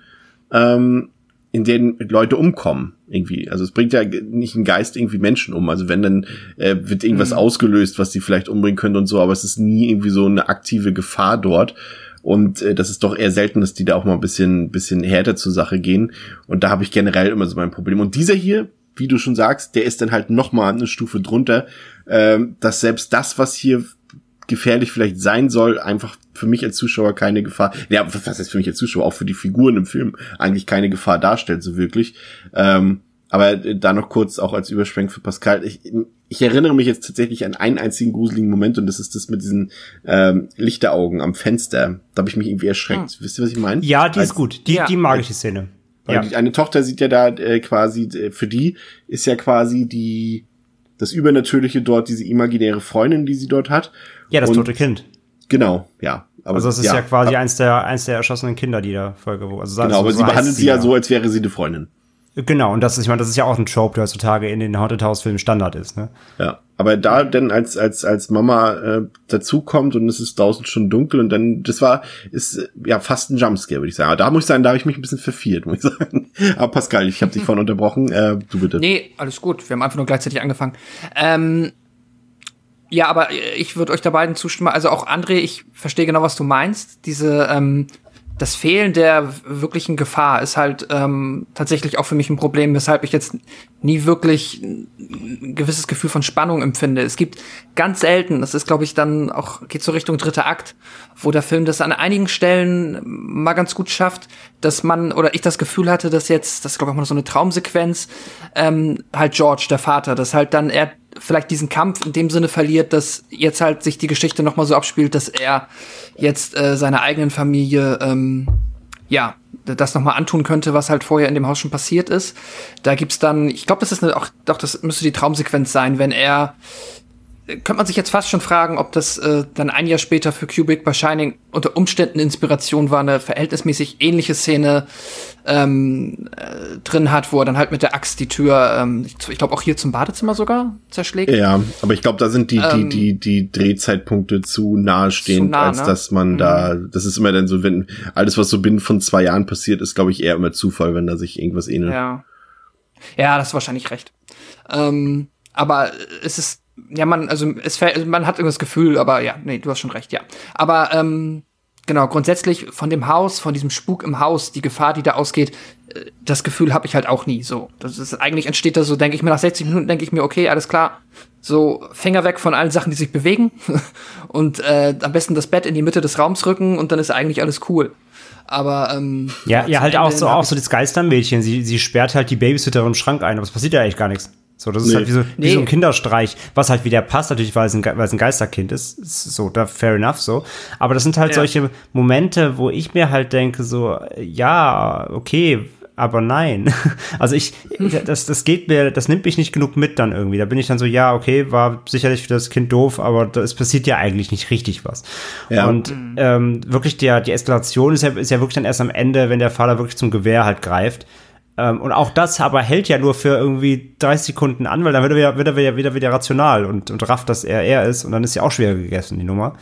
C: ähm, in denen Leute umkommen irgendwie. Also es bringt ja nicht ein Geist irgendwie Menschen um. Also wenn dann äh, wird irgendwas mhm. ausgelöst, was die vielleicht umbringen könnte und so, aber es ist nie irgendwie so eine aktive Gefahr dort. Und äh, das ist doch eher selten, dass die da auch mal ein bisschen, bisschen härter zur Sache gehen. Und da habe ich generell immer so mein Problem. Und dieser hier, wie du schon sagst, der ist dann halt noch mal eine Stufe drunter, äh, dass selbst das, was hier gefährlich vielleicht sein soll, einfach für mich als Zuschauer keine Gefahr, ja, was heißt für mich als Zuschauer, auch für die Figuren im Film eigentlich keine Gefahr darstellt, so wirklich. Ähm, aber da noch kurz auch als Überspreng für Pascal. Ich, ich erinnere mich jetzt tatsächlich an einen einzigen gruseligen Moment und das ist das mit diesen ähm, Lichteraugen am Fenster. Da habe ich mich irgendwie erschreckt. Hm. Wisst ihr, was ich meine?
H: Ja, die
C: als,
H: ist gut. Die, ja. die mag ich, die Szene.
C: Ja. Die, eine Tochter sieht ja da äh, quasi, äh, für die ist ja quasi die das Übernatürliche dort, diese imaginäre Freundin, die sie dort hat.
H: Ja, das und, tote Kind.
C: Genau, ja.
H: Aber, also das ist ja, ja quasi eins der eins der erschossenen Kinder, die da Folge also
C: Genau, so, aber so sie behandelt sie ja so, als wäre sie eine Freundin.
H: Genau, und das ist, ich meine, das ist ja auch ein Trope, der heutzutage in den Haunted House Filmen Standard ist, ne?
C: Ja. Aber da denn als, als, als Mama äh, dazukommt und es ist draußen schon dunkel und dann, das war, ist ja fast ein Jumpscare, würde ich sagen. Aber da muss ich sagen, da habe ich mich ein bisschen verfiert, muss ich sagen. Aber Pascal, ich habe dich vorhin unterbrochen. Äh, du bitte.
D: Nee, alles gut. Wir haben einfach nur gleichzeitig angefangen. Ähm, ja, aber ich würde euch da beiden zustimmen. Also auch André, ich verstehe genau, was du meinst. Diese ähm, das Fehlen der wirklichen Gefahr ist halt ähm, tatsächlich auch für mich ein Problem, weshalb ich jetzt nie wirklich ein gewisses Gefühl von Spannung empfinde. Es gibt ganz selten, das ist glaube ich dann auch geht so Richtung dritter Akt, wo der Film das an einigen Stellen mal ganz gut schafft, dass man oder ich das Gefühl hatte, dass jetzt, das glaube ich mal so eine Traumsequenz, ähm, halt George, der Vater, dass halt dann er vielleicht diesen Kampf in dem Sinne verliert, dass jetzt halt sich die Geschichte noch mal so abspielt, dass er jetzt äh, seiner eigenen Familie ähm, ja das noch mal antun könnte, was halt vorher in dem Haus schon passiert ist. Da gibt's dann, ich glaube, das ist eine, auch, doch das müsste die Traumsequenz sein, wenn er könnte man sich jetzt fast schon fragen, ob das äh, dann ein Jahr später für Kubrick bei Shining unter Umständen Inspiration war, eine verhältnismäßig ähnliche Szene ähm, äh, drin hat, wo er dann halt mit der Axt die Tür, ähm, ich, glaube auch hier zum Badezimmer sogar zerschlägt.
C: Ja, aber ich glaube, da sind die, ähm, die, die, die Drehzeitpunkte zu nahestehend, zu nah, als ne? dass man mhm. da, das ist immer dann so, wenn alles, was so binnen von zwei Jahren passiert, ist, glaube ich, eher immer Zufall, wenn da sich irgendwas ähnelt.
D: Ja. Ja, das ist wahrscheinlich recht. Ähm, aber es ist ja, man, also es fällt, also man hat irgendwas das Gefühl, aber ja, nee, du hast schon recht, ja. Aber ähm, genau, grundsätzlich von dem Haus, von diesem Spuk im Haus, die Gefahr, die da ausgeht, äh, das Gefühl habe ich halt auch nie. So, das ist eigentlich entsteht da so, denke ich mir nach 60 Minuten, denke ich mir, okay, alles klar, so Finger weg von allen Sachen, die sich bewegen und äh, am besten das Bett in die Mitte des Raums rücken und dann ist eigentlich alles cool. Aber ähm,
H: ja, ja, halt auch so auch so das Geistermädchen. Sie sie sperrt halt die Babysitterin im Schrank ein, aber es passiert ja eigentlich gar nichts. So, das ist halt wie so, nee. wie so ein Kinderstreich, was halt wieder passt, natürlich, weil es ein, weil es ein Geisterkind ist. ist so, da fair enough so. Aber das sind halt ja. solche Momente, wo ich mir halt denke, so, ja, okay, aber nein. Also ich, das, das geht mir, das nimmt mich nicht genug mit dann irgendwie. Da bin ich dann so, ja, okay, war sicherlich für das Kind doof, aber es passiert ja eigentlich nicht richtig was. Ja. Und mhm. ähm, wirklich der, die Eskalation ist ja, ist ja wirklich dann erst am Ende, wenn der Vater wirklich zum Gewehr halt greift. Ähm, und auch das aber hält ja nur für irgendwie 30 Sekunden an, weil dann wird er wieder, wird er wieder, wieder, wieder rational und, und rafft, dass er er ist und dann ist ja auch schwer gegessen, die Nummer.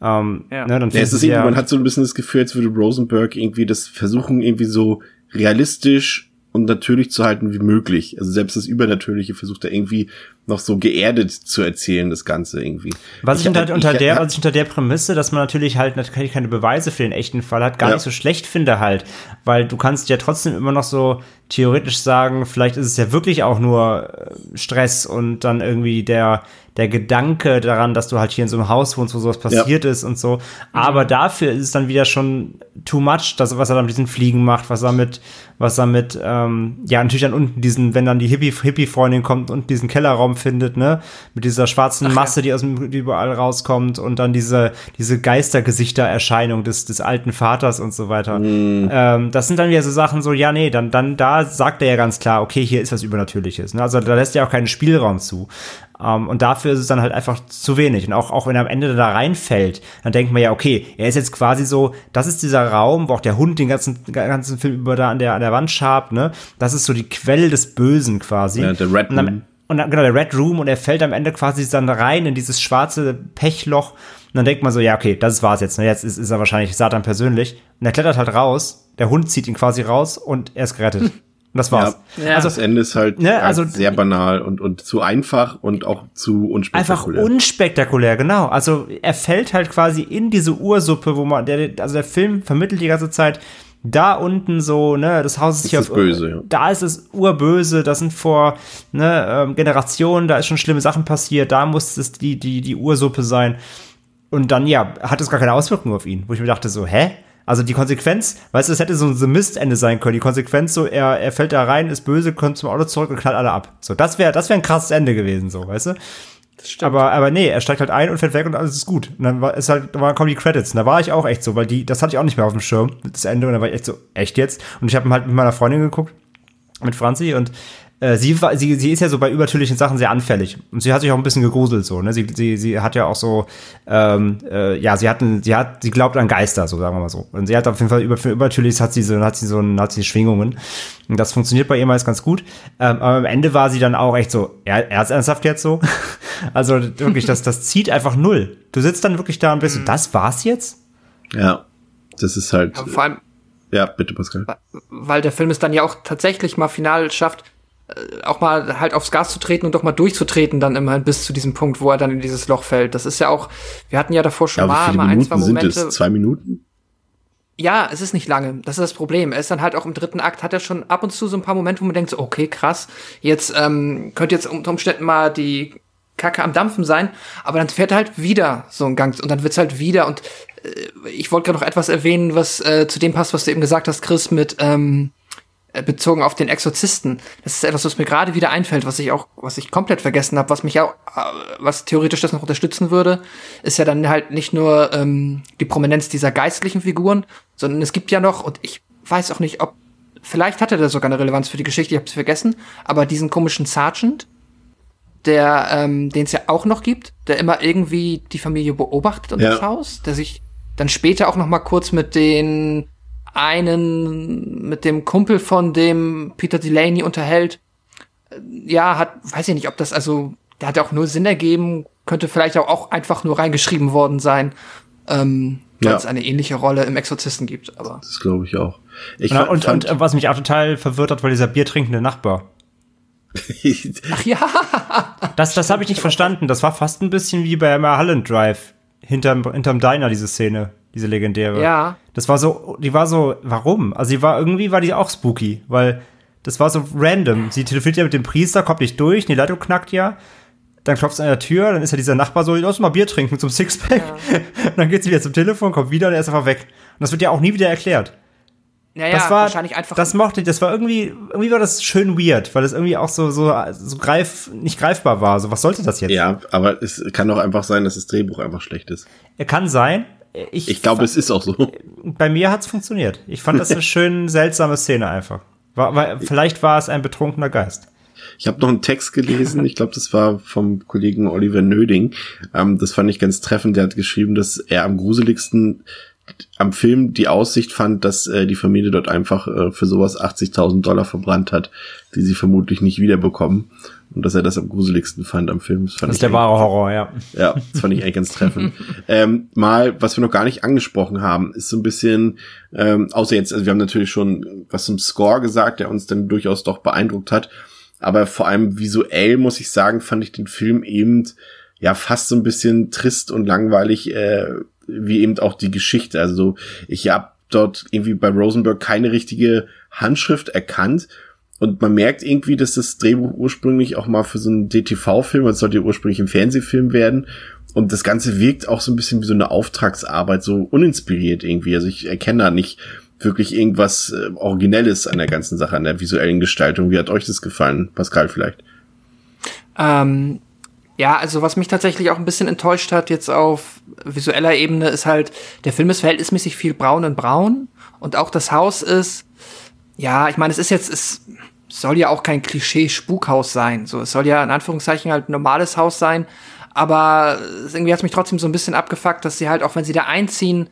H: Ähm,
C: ja. Ne, dann ja, es ist irgendwie, man hat so ein bisschen das Gefühl, als würde Rosenberg irgendwie das versuchen, irgendwie so realistisch und natürlich zu halten wie möglich. Also selbst das Übernatürliche versucht er irgendwie noch so geerdet zu erzählen, das Ganze irgendwie.
H: Was ich, ich unter, unter ich, der, was ich unter der Prämisse, dass man natürlich halt natürlich keine Beweise für den echten Fall hat, gar ja. nicht so schlecht finde halt, weil du kannst ja trotzdem immer noch so theoretisch sagen, vielleicht ist es ja wirklich auch nur äh, Stress und dann irgendwie der der Gedanke daran, dass du halt hier in so einem Haus wohnst, wo sowas passiert ist und so. Aber dafür ist es dann wieder schon too much, das, was er dann mit diesen Fliegen macht, was er mit, was er mit, ähm, ja, natürlich dann unten diesen, wenn dann die Hippie, Hippie-Freundin kommt und diesen Kellerraum findet, ne, mit dieser schwarzen
D: Ach,
H: Masse, die aus dem, die überall rauskommt und dann diese, diese Geistergesichter-Erscheinung des, des alten Vaters und so weiter. Ähm, das sind dann wieder so Sachen so, ja, nee, dann, dann, da sagt er ja ganz klar, okay, hier ist was Übernatürliches, ne, also da lässt er auch keinen Spielraum zu. Um, und dafür ist es dann halt einfach zu wenig. Und auch, auch wenn er am Ende da reinfällt, dann denkt man ja, okay, er ist jetzt quasi so, das ist dieser Raum, wo auch der Hund den ganzen, ganzen Film über da an der, an der Wand schabt, ne? Das ist so die Quelle des Bösen quasi.
C: Ja, der Red
H: und am. Und dann, genau, der Red Room und er fällt am Ende quasi dann rein in dieses schwarze Pechloch. Und dann denkt man so, ja, okay, das war's jetzt. Ne? Jetzt ist, ist er wahrscheinlich Satan persönlich. Und er klettert halt raus, der Hund zieht ihn quasi raus und er ist gerettet. Und das war's.
C: Ja,
D: Ja.
C: das Ende ist halt,
H: Ne,
C: halt
H: also-
C: sehr banal und, und zu einfach und auch zu
H: Einfach
C: unspektakulär.
H: unspektakulär, genau. Also er fällt halt quasi in diese Ursuppe, wo man, der, also der Film vermittelt die ganze Zeit, da unten so, ne, das Haus ist
C: Das
H: hier
C: ist
H: auf,
C: böse, ja.
H: da ist es urböse, das sind vor ne, ähm, Generationen, da ist schon schlimme Sachen passiert, da muss es die, die, die Ursuppe sein. Und dann, ja, hat es gar keine Auswirkungen auf ihn, wo ich mir dachte so, hä? Also die Konsequenz, weißt du, es hätte so ein The Mist-Ende sein können. Die Konsequenz so, er, er fällt da rein, ist böse, kommt zum Auto zurück und knallt alle ab. So, das wäre das wär ein krasses Ende gewesen, so, weißt du? Aber, aber nee, er steigt halt ein und fährt weg und alles ist gut. Und dann war, ist halt, dann kommen die Credits. Und da war ich auch echt so, weil die, das hatte ich auch nicht mehr auf dem Schirm, das Ende. Und da war ich echt so, echt jetzt? Und ich habe halt mit meiner Freundin geguckt, mit Franzi, und äh, sie, war, sie, sie ist ja so bei übertürlichen Sachen sehr anfällig. Und sie hat sich auch ein bisschen gegruselt, so, ne? Sie, sie, sie hat ja auch so, ähm, äh, ja, sie hat, ein, sie hat, sie glaubt an Geister, so sagen wir mal so. Und sie hat auf jeden Fall über, für übertürlich hat sie so, hat sie so, hat sie Schwingungen. Und das funktioniert bei ihr meist ganz gut. Ähm, aber am Ende war sie dann auch echt so, er, ernsthaft jetzt so? also wirklich, das, das zieht einfach null. Du sitzt dann wirklich da und bist so, das war's jetzt?
C: Ja, das ist halt,
D: Aber vor allem,
C: ja, bitte Pascal.
D: weil der Film es dann ja auch tatsächlich mal final schafft, auch mal halt aufs Gas zu treten und doch mal durchzutreten, dann immerhin bis zu diesem Punkt, wo er dann in dieses Loch fällt. Das ist ja auch, wir hatten ja davor schon
C: Ja,
D: mal, mal ein, zwei
C: Minuten sind
D: Momente.
C: es? Zwei Minuten?
D: Ja, es ist nicht lange. Das ist das Problem. Er ist dann halt auch im dritten Akt, hat er schon ab und zu so ein paar Momente, wo man denkt, so, okay, krass, jetzt ähm, könnte jetzt unter Umständen mal die Kacke am Dampfen sein, aber dann fährt er halt wieder so ein Gang und dann wird's halt wieder und äh, ich wollte gerade noch etwas erwähnen, was äh, zu dem passt, was du eben gesagt hast, Chris, mit ähm, äh, bezogen auf den Exorzisten. Das ist etwas, was mir gerade wieder einfällt, was ich auch, was ich komplett vergessen habe, was mich auch, äh, was theoretisch das noch unterstützen würde, ist ja dann halt nicht nur ähm, die Prominenz dieser geistlichen Figuren, sondern es gibt ja noch, und ich weiß auch nicht, ob, vielleicht hatte der sogar eine Relevanz für die Geschichte, ich habe es vergessen, aber diesen komischen Sergeant, der, ähm, den es ja auch noch gibt, der immer irgendwie die Familie beobachtet und
C: Ja.
D: das Haus, der sich dann später auch noch mal kurz mit den einen, mit dem Kumpel von dem Peter Delaney unterhält. Äh, Ja, hat, weiß ich nicht, ob das also, der hat ja auch null Sinn ergeben, könnte vielleicht auch, auch einfach nur reingeschrieben worden sein, ähm, weil
C: Ja.
D: es eine ähnliche Rolle im Exorzisten gibt, aber.
C: Das glaube ich auch. Ich
H: Und, und,
C: fand,
H: und was mich auch total verwirrt hat, war dieser biertrinkende Nachbar.
D: Ach ja,
H: Das, das habe ich nicht verstanden. Das war fast ein bisschen wie bei Mulholland Drive. Hinterm, hinterm Diner, diese Szene. Diese legendäre.
D: Ja.
H: Das war so, die war so, warum? Also die war, irgendwie war die auch spooky, weil das war so random. Sie telefoniert ja mit dem Priester, kommt nicht durch, die Leitung knackt ja. Dann klopft es an der Tür, dann ist ja dieser Nachbar so, lass mal Bier trinken zum Sixpack. Und dann geht sie wieder zum Telefon, kommt wieder und er ist einfach weg. Und das wird ja auch nie wieder erklärt.
D: naja,
H: das war,
D: wahrscheinlich einfach.
H: das mochte ich, das war irgendwie, irgendwie war das schön weird, weil das irgendwie auch so, so, so greif, nicht greifbar war. So, was sollte das jetzt?
C: ja, aber es kann auch einfach sein, dass das Drehbuch einfach schlecht ist.
H: Er kann sein. Ich,
C: Ich glaube, es ist auch so.
H: bei mir hat's funktioniert. Ich fand das eine schön seltsame Szene einfach. War, war, vielleicht war es ein betrunkener Geist.
C: Ich habe noch einen Text gelesen, ich glaube, das war vom Kollegen Oliver Nöding. Ähm, das fand ich ganz treffend. Der hat geschrieben, dass er am gruseligsten am Film die Aussicht fand, dass äh, die Familie dort einfach äh, für sowas 80.000 Dollar verbrannt hat, die sie vermutlich nicht wiederbekommen. Und dass er das am gruseligsten fand am Film. Das, fand
H: Das ist der wahre Horror, ja.
C: ja, das fand ich eigentlich ganz treffend. ähm, mal, was wir noch gar nicht angesprochen haben, ist so ein bisschen, ähm, außer jetzt, also wir haben natürlich schon was zum Score gesagt, der uns dann durchaus doch beeindruckt hat. Aber vor allem visuell, muss ich sagen, fand ich den Film eben ja fast so ein bisschen trist und langweilig, äh, wie eben auch die Geschichte. Also ich habe dort irgendwie bei Rosenberg keine richtige Handschrift erkannt. und man merkt irgendwie, dass das Drehbuch ursprünglich auch mal für so einen DTV-Film, es sollte ursprünglich ein Fernsehfilm werden. Und das Ganze wirkt auch so ein bisschen wie so eine Auftragsarbeit, so uninspiriert irgendwie. Also ich erkenne da nicht wirklich irgendwas äh, Originelles an der ganzen Sache, an der visuellen Gestaltung. Wie hat euch das gefallen, Pascal vielleicht?
D: Ähm, ja, also was mich tatsächlich auch ein bisschen enttäuscht hat jetzt auf visueller Ebene ist halt, der Film ist verhältnismäßig viel braun und braun und auch das Haus ist, ja, ich meine, es ist jetzt, es soll ja auch kein Klischee-Spukhaus sein. So, es soll ja in Anführungszeichen halt ein normales Haus sein, aber irgendwie hat mich trotzdem so ein bisschen abgefuckt, dass sie halt, auch wenn sie da einziehen,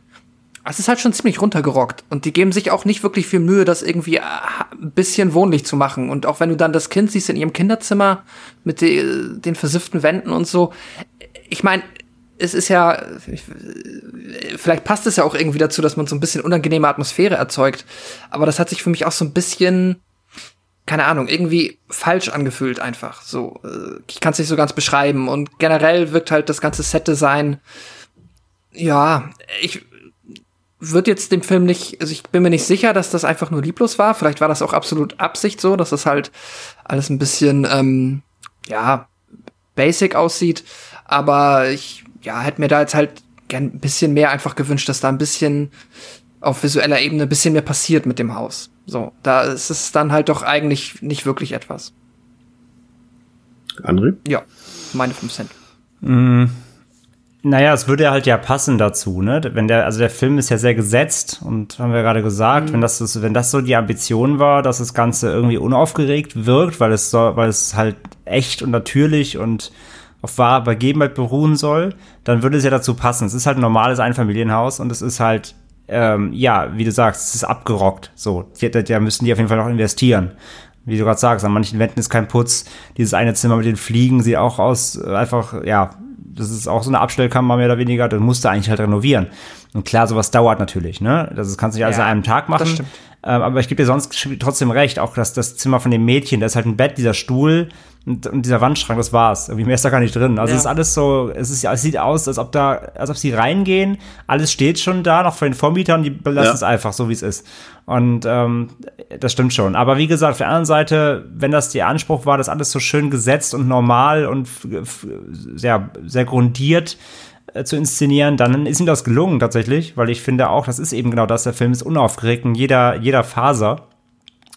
D: es ist halt schon ziemlich runtergerockt und die geben sich auch nicht wirklich viel Mühe, das irgendwie äh, ein bisschen wohnlich zu machen. Und auch wenn du dann das Kind siehst in ihrem Kinderzimmer mit de, den versifften Wänden und so, ich meine, es ist ja, vielleicht passt es ja auch irgendwie dazu, dass man so ein bisschen unangenehme Atmosphäre erzeugt. Aber das hat sich für mich auch so ein bisschen, keine Ahnung, irgendwie falsch angefühlt einfach. So, äh, ich kann es nicht so ganz beschreiben. Und generell wirkt halt das ganze Set-Design, ja, ich würde jetzt dem Film nicht, also ich bin mir nicht sicher, dass das einfach nur lieblos war. Vielleicht war das auch absolut Absicht so, dass das halt alles ein bisschen, ähm, ja, basic aussieht. Aber ich, ja, hätte mir da jetzt halt gern ein bisschen mehr einfach gewünscht, dass da ein bisschen auf visueller Ebene ein bisschen mehr passiert mit dem Haus. So, da ist es dann halt doch eigentlich nicht wirklich etwas.
C: André?
D: Ja, meine 5 Cent.
H: Mm, naja, es würde halt ja passen dazu, ne? Wenn der, also der Film ist ja sehr gesetzt und haben wir gerade gesagt, mhm. wenn das, wenn das so die Ambition war, dass das Ganze irgendwie unaufgeregt wirkt, weil es so, weil es halt echt und natürlich und auf wahrer Begebenheit beruhen soll, dann würde es ja dazu passen. Es ist halt ein normales Einfamilienhaus und es ist halt, ähm, ja, wie du sagst, es ist abgerockt. So, da, da müssen die auf jeden Fall noch investieren wie du gerade sagst, an manchen Wänden ist kein Putz. Dieses eine Zimmer mit den Fliegen sieht auch aus, äh, einfach, ja, das ist auch so eine Abstellkammer mehr oder weniger, dann musst du eigentlich halt renovieren. Und klar, sowas dauert natürlich, ne? Das kannst du nicht alles ja, an einem Tag machen. Ähm, aber ich gebe dir sonst trotzdem recht, auch dass das Zimmer von dem Mädchen, da ist halt ein Bett, dieser Stuhl und, und dieser Wandschrank, das war's. Irgendwie mehr ist da gar nicht drin. Also ja. es ist alles so, es ist, es sieht aus, als ob da, als ob sie reingehen, alles steht schon da, noch von den Vormietern, die belassen ja. es einfach so, wie es ist. Und ähm, das stimmt schon. Aber wie gesagt, auf der anderen Seite, wenn das der Anspruch war, das alles so schön gesetzt und normal und sehr, sehr grundiert äh, zu inszenieren, dann ist ihm das gelungen tatsächlich, weil ich finde auch, das ist eben genau das, der Film ist unaufgeregt in jeder, jeder Faser.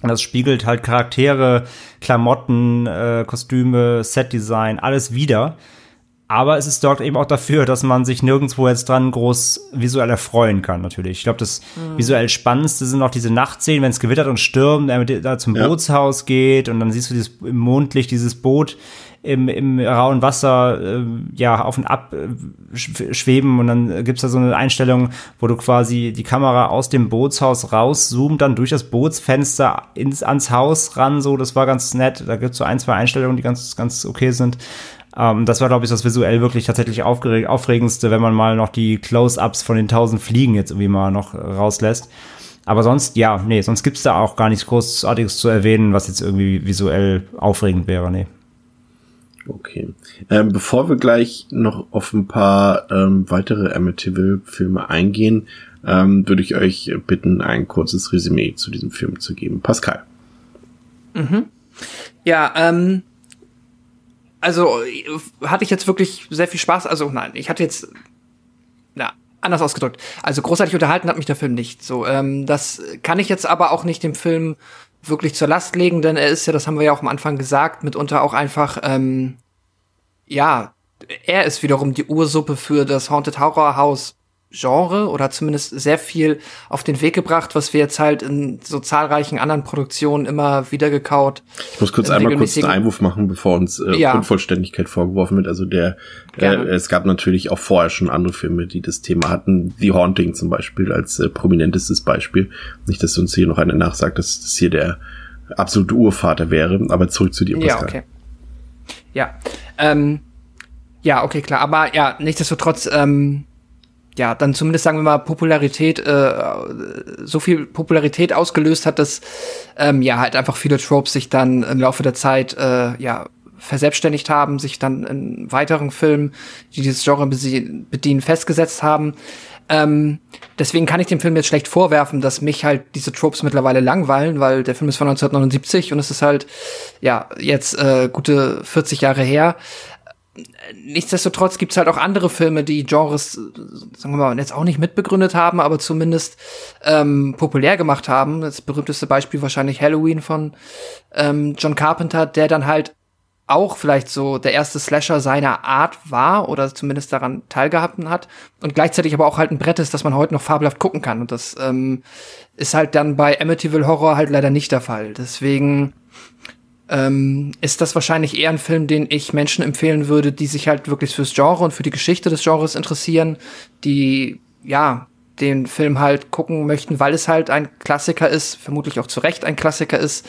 H: Und das spiegelt halt Charaktere, Klamotten, äh, Kostüme, Setdesign, alles wieder. Aber es ist dort eben auch dafür, dass man sich nirgendwo jetzt dran groß visuell erfreuen kann, natürlich. Ich glaube, das mhm. visuell Spannendste sind auch diese Nachtszenen, wenn es gewittert und stürmt, er da zum ja. Bootshaus geht und dann siehst du dieses im Mondlicht, dieses Boot im, im rauen Wasser äh, ja auf und ab äh, schweben und dann gibt's da so eine Einstellung, wo du quasi die Kamera aus dem Bootshaus rauszoomt, dann durch das Bootsfenster ins, ans Haus ran, so, das war ganz nett. Da gibt's so ein, zwei Einstellungen, die ganz, ganz okay sind. Ähm, das war, glaube ich, das visuell wirklich tatsächlich aufregendste, wenn man mal noch die Close-Ups von den tausend Fliegen jetzt irgendwie mal noch rauslässt. Aber sonst, ja, nee, sonst gibt's da auch gar nichts Großartiges zu erwähnen, was jetzt irgendwie visuell aufregend wäre, nee.
C: Okay. Ähm, bevor wir gleich noch auf ein paar ähm, weitere Amityville-Filme eingehen, ähm, würde ich euch bitten, ein kurzes Resümee zu diesem Film zu geben. Pascal.
D: Mhm. Ja, ähm, also hatte ich jetzt wirklich sehr viel Spaß. Also nein, ich hatte jetzt, na, anders ausgedrückt. Also großartig unterhalten hat mich der Film nicht. So, ähm, das kann ich jetzt aber auch nicht dem Film wirklich zur Last legen, denn er ist ja, das haben wir ja auch am Anfang gesagt, mitunter auch einfach, ähm, ja, er ist wiederum die Ursuppe für das Haunted Horror House Genre oder zumindest sehr viel auf den Weg gebracht, was wir jetzt halt in so zahlreichen anderen Produktionen immer wieder gekaut.
C: Ich muss kurz einmal kurz einen Einwurf machen, bevor uns äh, ja. Unvollständigkeit vorgeworfen wird. Also der, äh, es gab natürlich auch vorher schon andere Filme, die das Thema hatten. The Haunting zum Beispiel als äh, prominentestes Beispiel. Nicht, dass uns hier noch einer nachsagt, dass das hier der absolute Urvater wäre. Aber zurück zu dir,
D: Pascal. Ja, okay. Ja, ähm, ja, okay, klar. Aber ja, nichtsdestotrotz, ähm, ja, dann zumindest sagen wir mal Popularität, äh, so viel Popularität ausgelöst hat, dass ähm, ja halt einfach viele Tropes sich dann im Laufe der Zeit äh, ja verselbstständigt haben, sich dann in weiteren Filmen, die dieses Genre bedienen, festgesetzt haben. Ähm, deswegen kann ich dem Film jetzt schlecht vorwerfen, dass mich halt diese Tropes mittlerweile langweilen, weil der Film ist von 1979 und es ist halt, ja, jetzt äh, gute 40 Jahre her. Nichtsdestotrotz gibt's halt auch andere Filme, die Genres, sagen wir mal, jetzt auch nicht mitbegründet haben, aber zumindest ähm, populär gemacht haben. Das berühmteste Beispiel wahrscheinlich Halloween von ähm, John Carpenter, der dann halt auch vielleicht so der erste Slasher seiner Art war oder zumindest daran teilgehabt hat und gleichzeitig aber auch halt ein Brett ist, das man heute noch fabelhaft gucken kann. Und das ähm, ist halt dann bei Amityville Horror halt leider nicht der Fall. Deswegen ähm, ist das wahrscheinlich eher ein Film, den ich Menschen empfehlen würde, die sich halt wirklich fürs Genre und für die Geschichte des Genres interessieren, die ja den Film halt gucken möchten, weil es halt ein Klassiker ist, vermutlich auch zu Recht ein Klassiker ist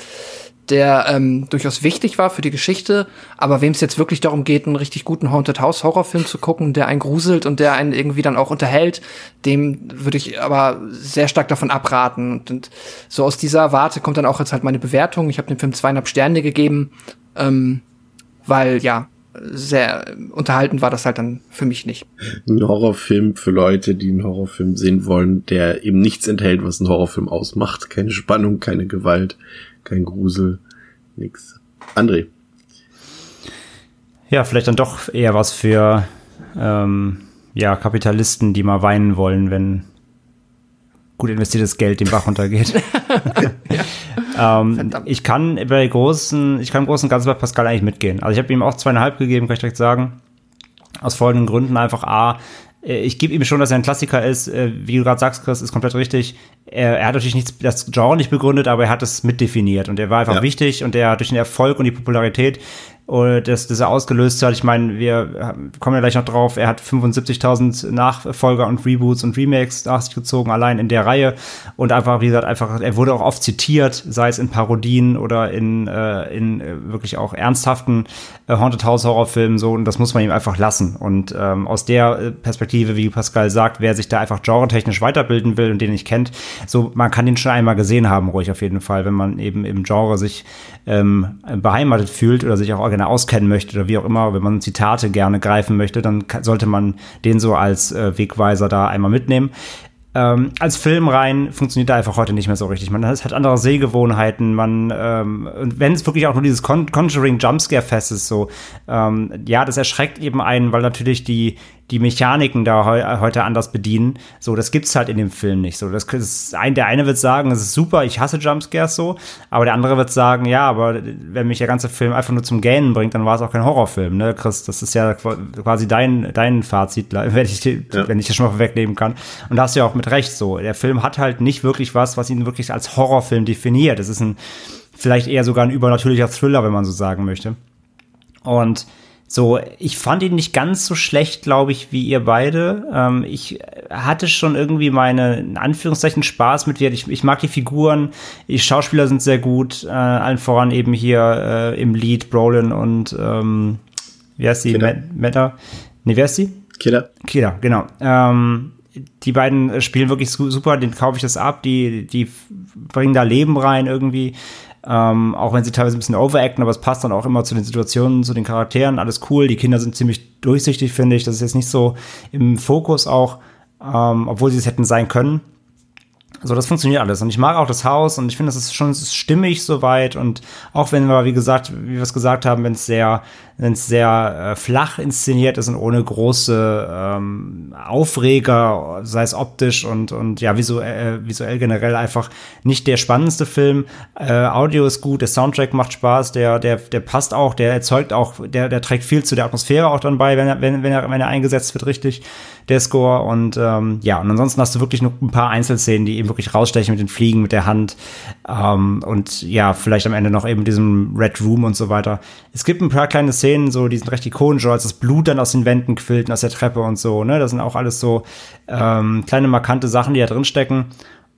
D: der ähm, durchaus wichtig war für die Geschichte, aber wem es jetzt wirklich darum geht, einen richtig guten Haunted House Horrorfilm zu gucken, der einen gruselt und der einen irgendwie dann auch unterhält, dem würde ich aber sehr stark davon abraten. Und, und, so aus dieser Warte kommt dann auch jetzt halt meine Bewertung. Ich habe dem Film zweieinhalb Sterne gegeben, ähm, weil ja sehr unterhalten war das halt dann für mich nicht.
C: Ein Horrorfilm für Leute, die einen Horrorfilm sehen wollen, der eben nichts enthält, was ein Horrorfilm ausmacht. Keine Spannung, keine Gewalt, kein Grusel, nix. André.
H: Ja, vielleicht dann doch eher was für ähm, ja, Kapitalisten, die mal weinen wollen, wenn gut investiertes Geld den Bach runtergeht. ähm, ich kann bei großen, ich kann im Großen und Ganzen bei Pascal eigentlich mitgehen. Also ich habe ihm auch zweieinhalb gegeben, kann ich direkt sagen. Aus folgenden Gründen einfach A, ich gebe ihm schon, dass er ein Klassiker ist. Äh, wie du gerade sagst, Chris, ist komplett richtig. Er, er, hat natürlich nichts, das Genre nicht begründet, aber er hat es mitdefiniert und er war einfach ja. wichtig und er hat durch den Erfolg und die Popularität das, das er ausgelöst hat. Ich meine, wir kommen ja gleich noch drauf. Er hat 75.000 Nachfolger und Reboots und Remakes nach sich gezogen, allein in der Reihe. Und einfach, wie gesagt, einfach, er wurde auch oft zitiert, sei es in Parodien oder in, äh, in äh, wirklich auch ernsthaften äh, Haunted House Horrorfilmen so. Und das muss man ihm einfach lassen. Und ähm, aus der äh, Perspektive, wie Pascal sagt, wer sich da einfach genretechnisch weiterbilden will und den nicht kennt, so, man kann den schon einmal gesehen haben, ruhig auf jeden Fall, wenn man eben im Genre sich ähm, beheimatet fühlt oder sich auch gerne auskennen möchte oder wie auch immer, wenn man Zitate gerne greifen möchte, dann sollte man den so als äh, Wegweiser da einmal mitnehmen. Ähm, als Film rein funktioniert er einfach heute nicht mehr so richtig. Man hat andere Sehgewohnheiten, man, ähm, wenn es wirklich auch nur dieses Con Conjuring Jumpscare-Fest ist, so, ähm, ja, das erschreckt eben einen, weil natürlich die, die Mechaniken da heu heute anders bedienen. So, das gibt's halt in dem Film nicht. So, das ist ein, der eine wird sagen, es ist super, ich hasse Jumpscares so, aber der andere wird sagen, ja, aber wenn mich der ganze Film einfach nur zum Gähnen bringt, dann war es auch kein Horrorfilm, ne, Chris? Das ist ja quasi dein, dein Fazit, wenn ich, ja. wenn ich das schon mal wegnehmen kann. Und da hast du ja auch mit Recht so. Der Film hat halt nicht wirklich was, was ihn wirklich als Horrorfilm definiert. Es ist ein, vielleicht eher sogar ein übernatürlicher Thriller, wenn man so sagen möchte. Und so, ich fand ihn nicht ganz so schlecht, glaube ich, wie ihr beide. Ähm, ich hatte schon irgendwie meine, in Anführungszeichen, Spaß mit dir. Ich, ich mag die Figuren, die Schauspieler sind sehr gut, äh, allen voran eben hier äh, im Lied Brolin und ähm, wie heißt die? Meta? Nee, wer ist die?
C: Killer.
H: Killer, genau. Ähm, die beiden spielen wirklich super, den kaufe ich das ab, die, die bringen da Leben rein irgendwie. Ähm, auch wenn sie teilweise ein bisschen overacten, aber es passt dann auch immer zu den Situationen, zu den Charakteren, alles cool. Die Kinder sind ziemlich durchsichtig, finde ich. Das ist jetzt nicht so im Fokus auch, ähm, obwohl sie es hätten sein können. So, das funktioniert alles. Und ich mag auch das Haus und ich finde, das ist schon ist stimmig soweit. Und auch wenn wir, wie gesagt, wie wir es gesagt haben, wenn es sehr wenn es sehr äh, flach inszeniert ist und ohne große ähm, Aufreger, sei es optisch und, und ja, visuell, äh, visuell generell einfach nicht der spannendste Film. Äh, Audio ist gut, der Soundtrack macht Spaß, der, der, der passt auch, der erzeugt auch, der, der trägt viel zu der Atmosphäre auch dann bei, wenn er, wenn, wenn er, wenn er eingesetzt wird, richtig, der Score. Und ähm, ja, und ansonsten hast du wirklich nur ein paar Einzelszenen, die eben wirklich rausstechen mit den Fliegen, mit der Hand. Ähm, und ja, vielleicht am Ende noch eben diesem Red Room und so weiter. Es gibt ein paar kleine Szenen, so, die sind recht ikonisch, als das Blut dann aus den Wänden quillt und aus der Treppe und so, ne? Das sind auch alles so ähm, kleine markante Sachen, die da drin stecken.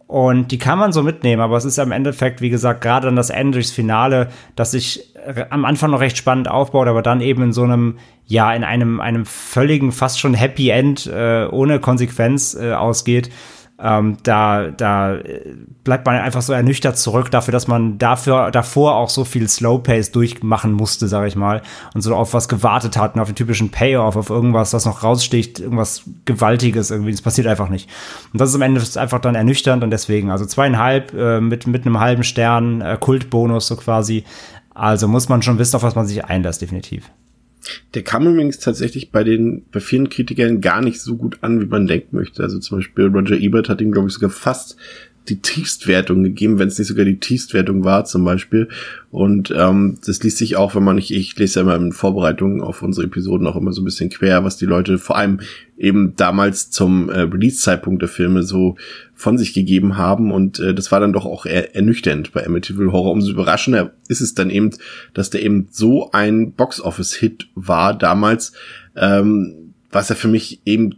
H: Und die kann man so mitnehmen, aber es ist am Endeffekt, wie gesagt, gerade dann das Ende durchs Finale, das sich am Anfang noch recht spannend aufbaut, aber dann eben in so einem, ja, in einem, einem völligen, fast schon Happy End äh, ohne Konsequenz äh, ausgeht ähm, da, da äh, bleibt man einfach so ernüchtert zurück dafür, dass man dafür davor auch so viel Slow Pace durchmachen musste, sage ich mal, und so auf was gewartet hat, auf den typischen Payoff, auf irgendwas, das noch raussticht, irgendwas Gewaltiges irgendwie. Das passiert einfach nicht. Und das ist am Ende einfach dann ernüchternd und deswegen, also zweieinhalb äh, mit mit einem halben Stern äh, Kultbonus so quasi. Also muss man schon wissen, auf was man sich einlässt, definitiv.
C: Der kam übrigens tatsächlich bei den, bei vielen Kritikern gar nicht so gut an, wie man denken möchte. Also zum Beispiel Roger Ebert hat ihm, glaube ich, sogar fast die Tiefstwertung gegeben, wenn es nicht sogar die Tiefstwertung war zum Beispiel. Und ähm, das liest sich auch, wenn man nicht, ich lese ja immer in Vorbereitungen auf unsere Episoden auch immer so ein bisschen quer, was die Leute vor allem eben damals zum äh, Release-Zeitpunkt der Filme so von sich gegeben haben. Und äh, das war dann doch auch eher ernüchternd bei Amityville Horror. Umso überraschender ist es dann eben, dass der eben so ein Box-Office-Hit war damals, ähm, was er für mich eben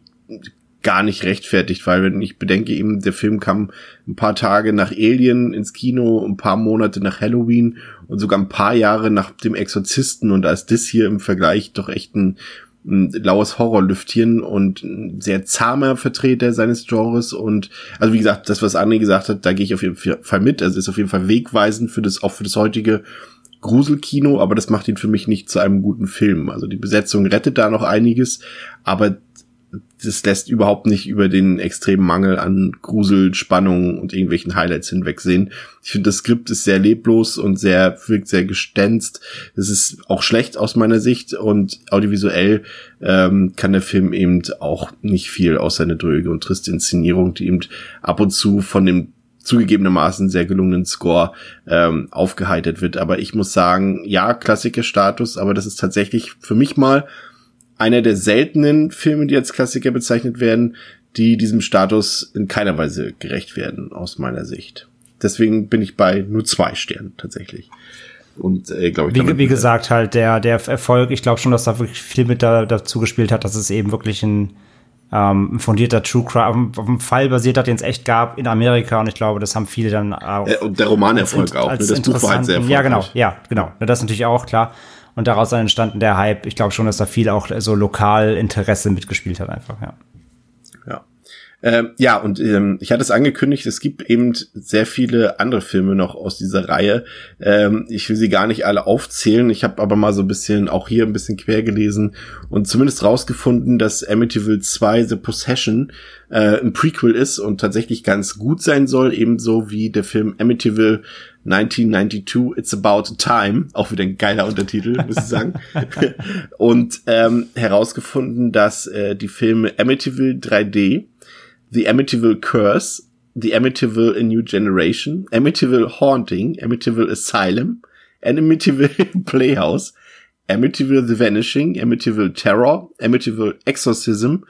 C: gar nicht rechtfertigt, weil wenn ich bedenke eben, der Film kam ein paar Tage nach Alien ins Kino, ein paar Monate nach Halloween und sogar ein paar Jahre nach dem Exorzisten. Und ist das hier im Vergleich doch echt ein, ein laues Horrorlüftchen und ein sehr zahmer Vertreter seines Genres. Und also wie gesagt, das was André gesagt hat, da gehe ich auf jeden Fall mit, also ist auf jeden Fall wegweisend für das auch für das heutige Gruselkino, aber das macht ihn für mich nicht zu einem guten Film. Also die Besetzung rettet da noch einiges, aber das lässt überhaupt nicht über den extremen Mangel an Grusel, Spannung und irgendwelchen Highlights hinwegsehen. Ich finde, das Skript ist sehr leblos und sehr, wirkt sehr gestänzt. Es ist auch schlecht aus meiner Sicht und audiovisuell ähm, kann der Film eben auch nicht viel aus seiner dröge und triste Inszenierung, die eben ab und zu von dem zugegebenermaßen sehr gelungenen Score ähm, aufgeheitert wird. Aber ich muss sagen, ja, Klassikerstatus, aber das ist tatsächlich für mich mal einer der seltenen Filme, die als Klassiker bezeichnet werden, die diesem Status in keiner Weise gerecht werden, aus meiner Sicht. Deswegen bin ich bei nur zwei Sternen tatsächlich. Und äh, glaube ich.
H: Wie, wie gesagt, halt der, der Erfolg, ich glaube schon, dass da wirklich viel mit da, dazu gespielt hat, dass es eben wirklich ein, ähm, fundierter True Crime, auf einem Fall basiert hat, den es echt gab in Amerika und ich glaube, das haben viele dann auch.
C: Äh, und der Romanerfolg auch, ne? das Buch war halt sehr erfolgreich.
H: Ja, genau, ja, genau. Das ist natürlich auch klar und daraus dann entstanden der Hype. Ich glaube schon, dass da viel auch so lokal Interesse mitgespielt hat einfach, ja.
C: Ja. Ähm, ja, und ähm, ich hatte es angekündigt, es gibt eben sehr viele andere Filme noch aus dieser Reihe. Ähm, ich will sie gar nicht alle aufzählen. Ich habe aber mal so ein bisschen, auch hier ein bisschen quer gelesen und zumindest rausgefunden, dass Amityville 2 The Possession äh, ein Prequel ist und tatsächlich ganz gut sein soll, ebenso wie der Film Amityville 1992, It's About Time, auch wieder ein geiler Untertitel, muss ich sagen. und ähm, herausgefunden, dass äh, die Filme Amityville 3D, The Amityville Curse, The Amityville A New Generation, Amityville Haunting, Amityville Asylum, Amityville Playhouse, Amityville The Vanishing, Amityville Terror, Amityville Exorcism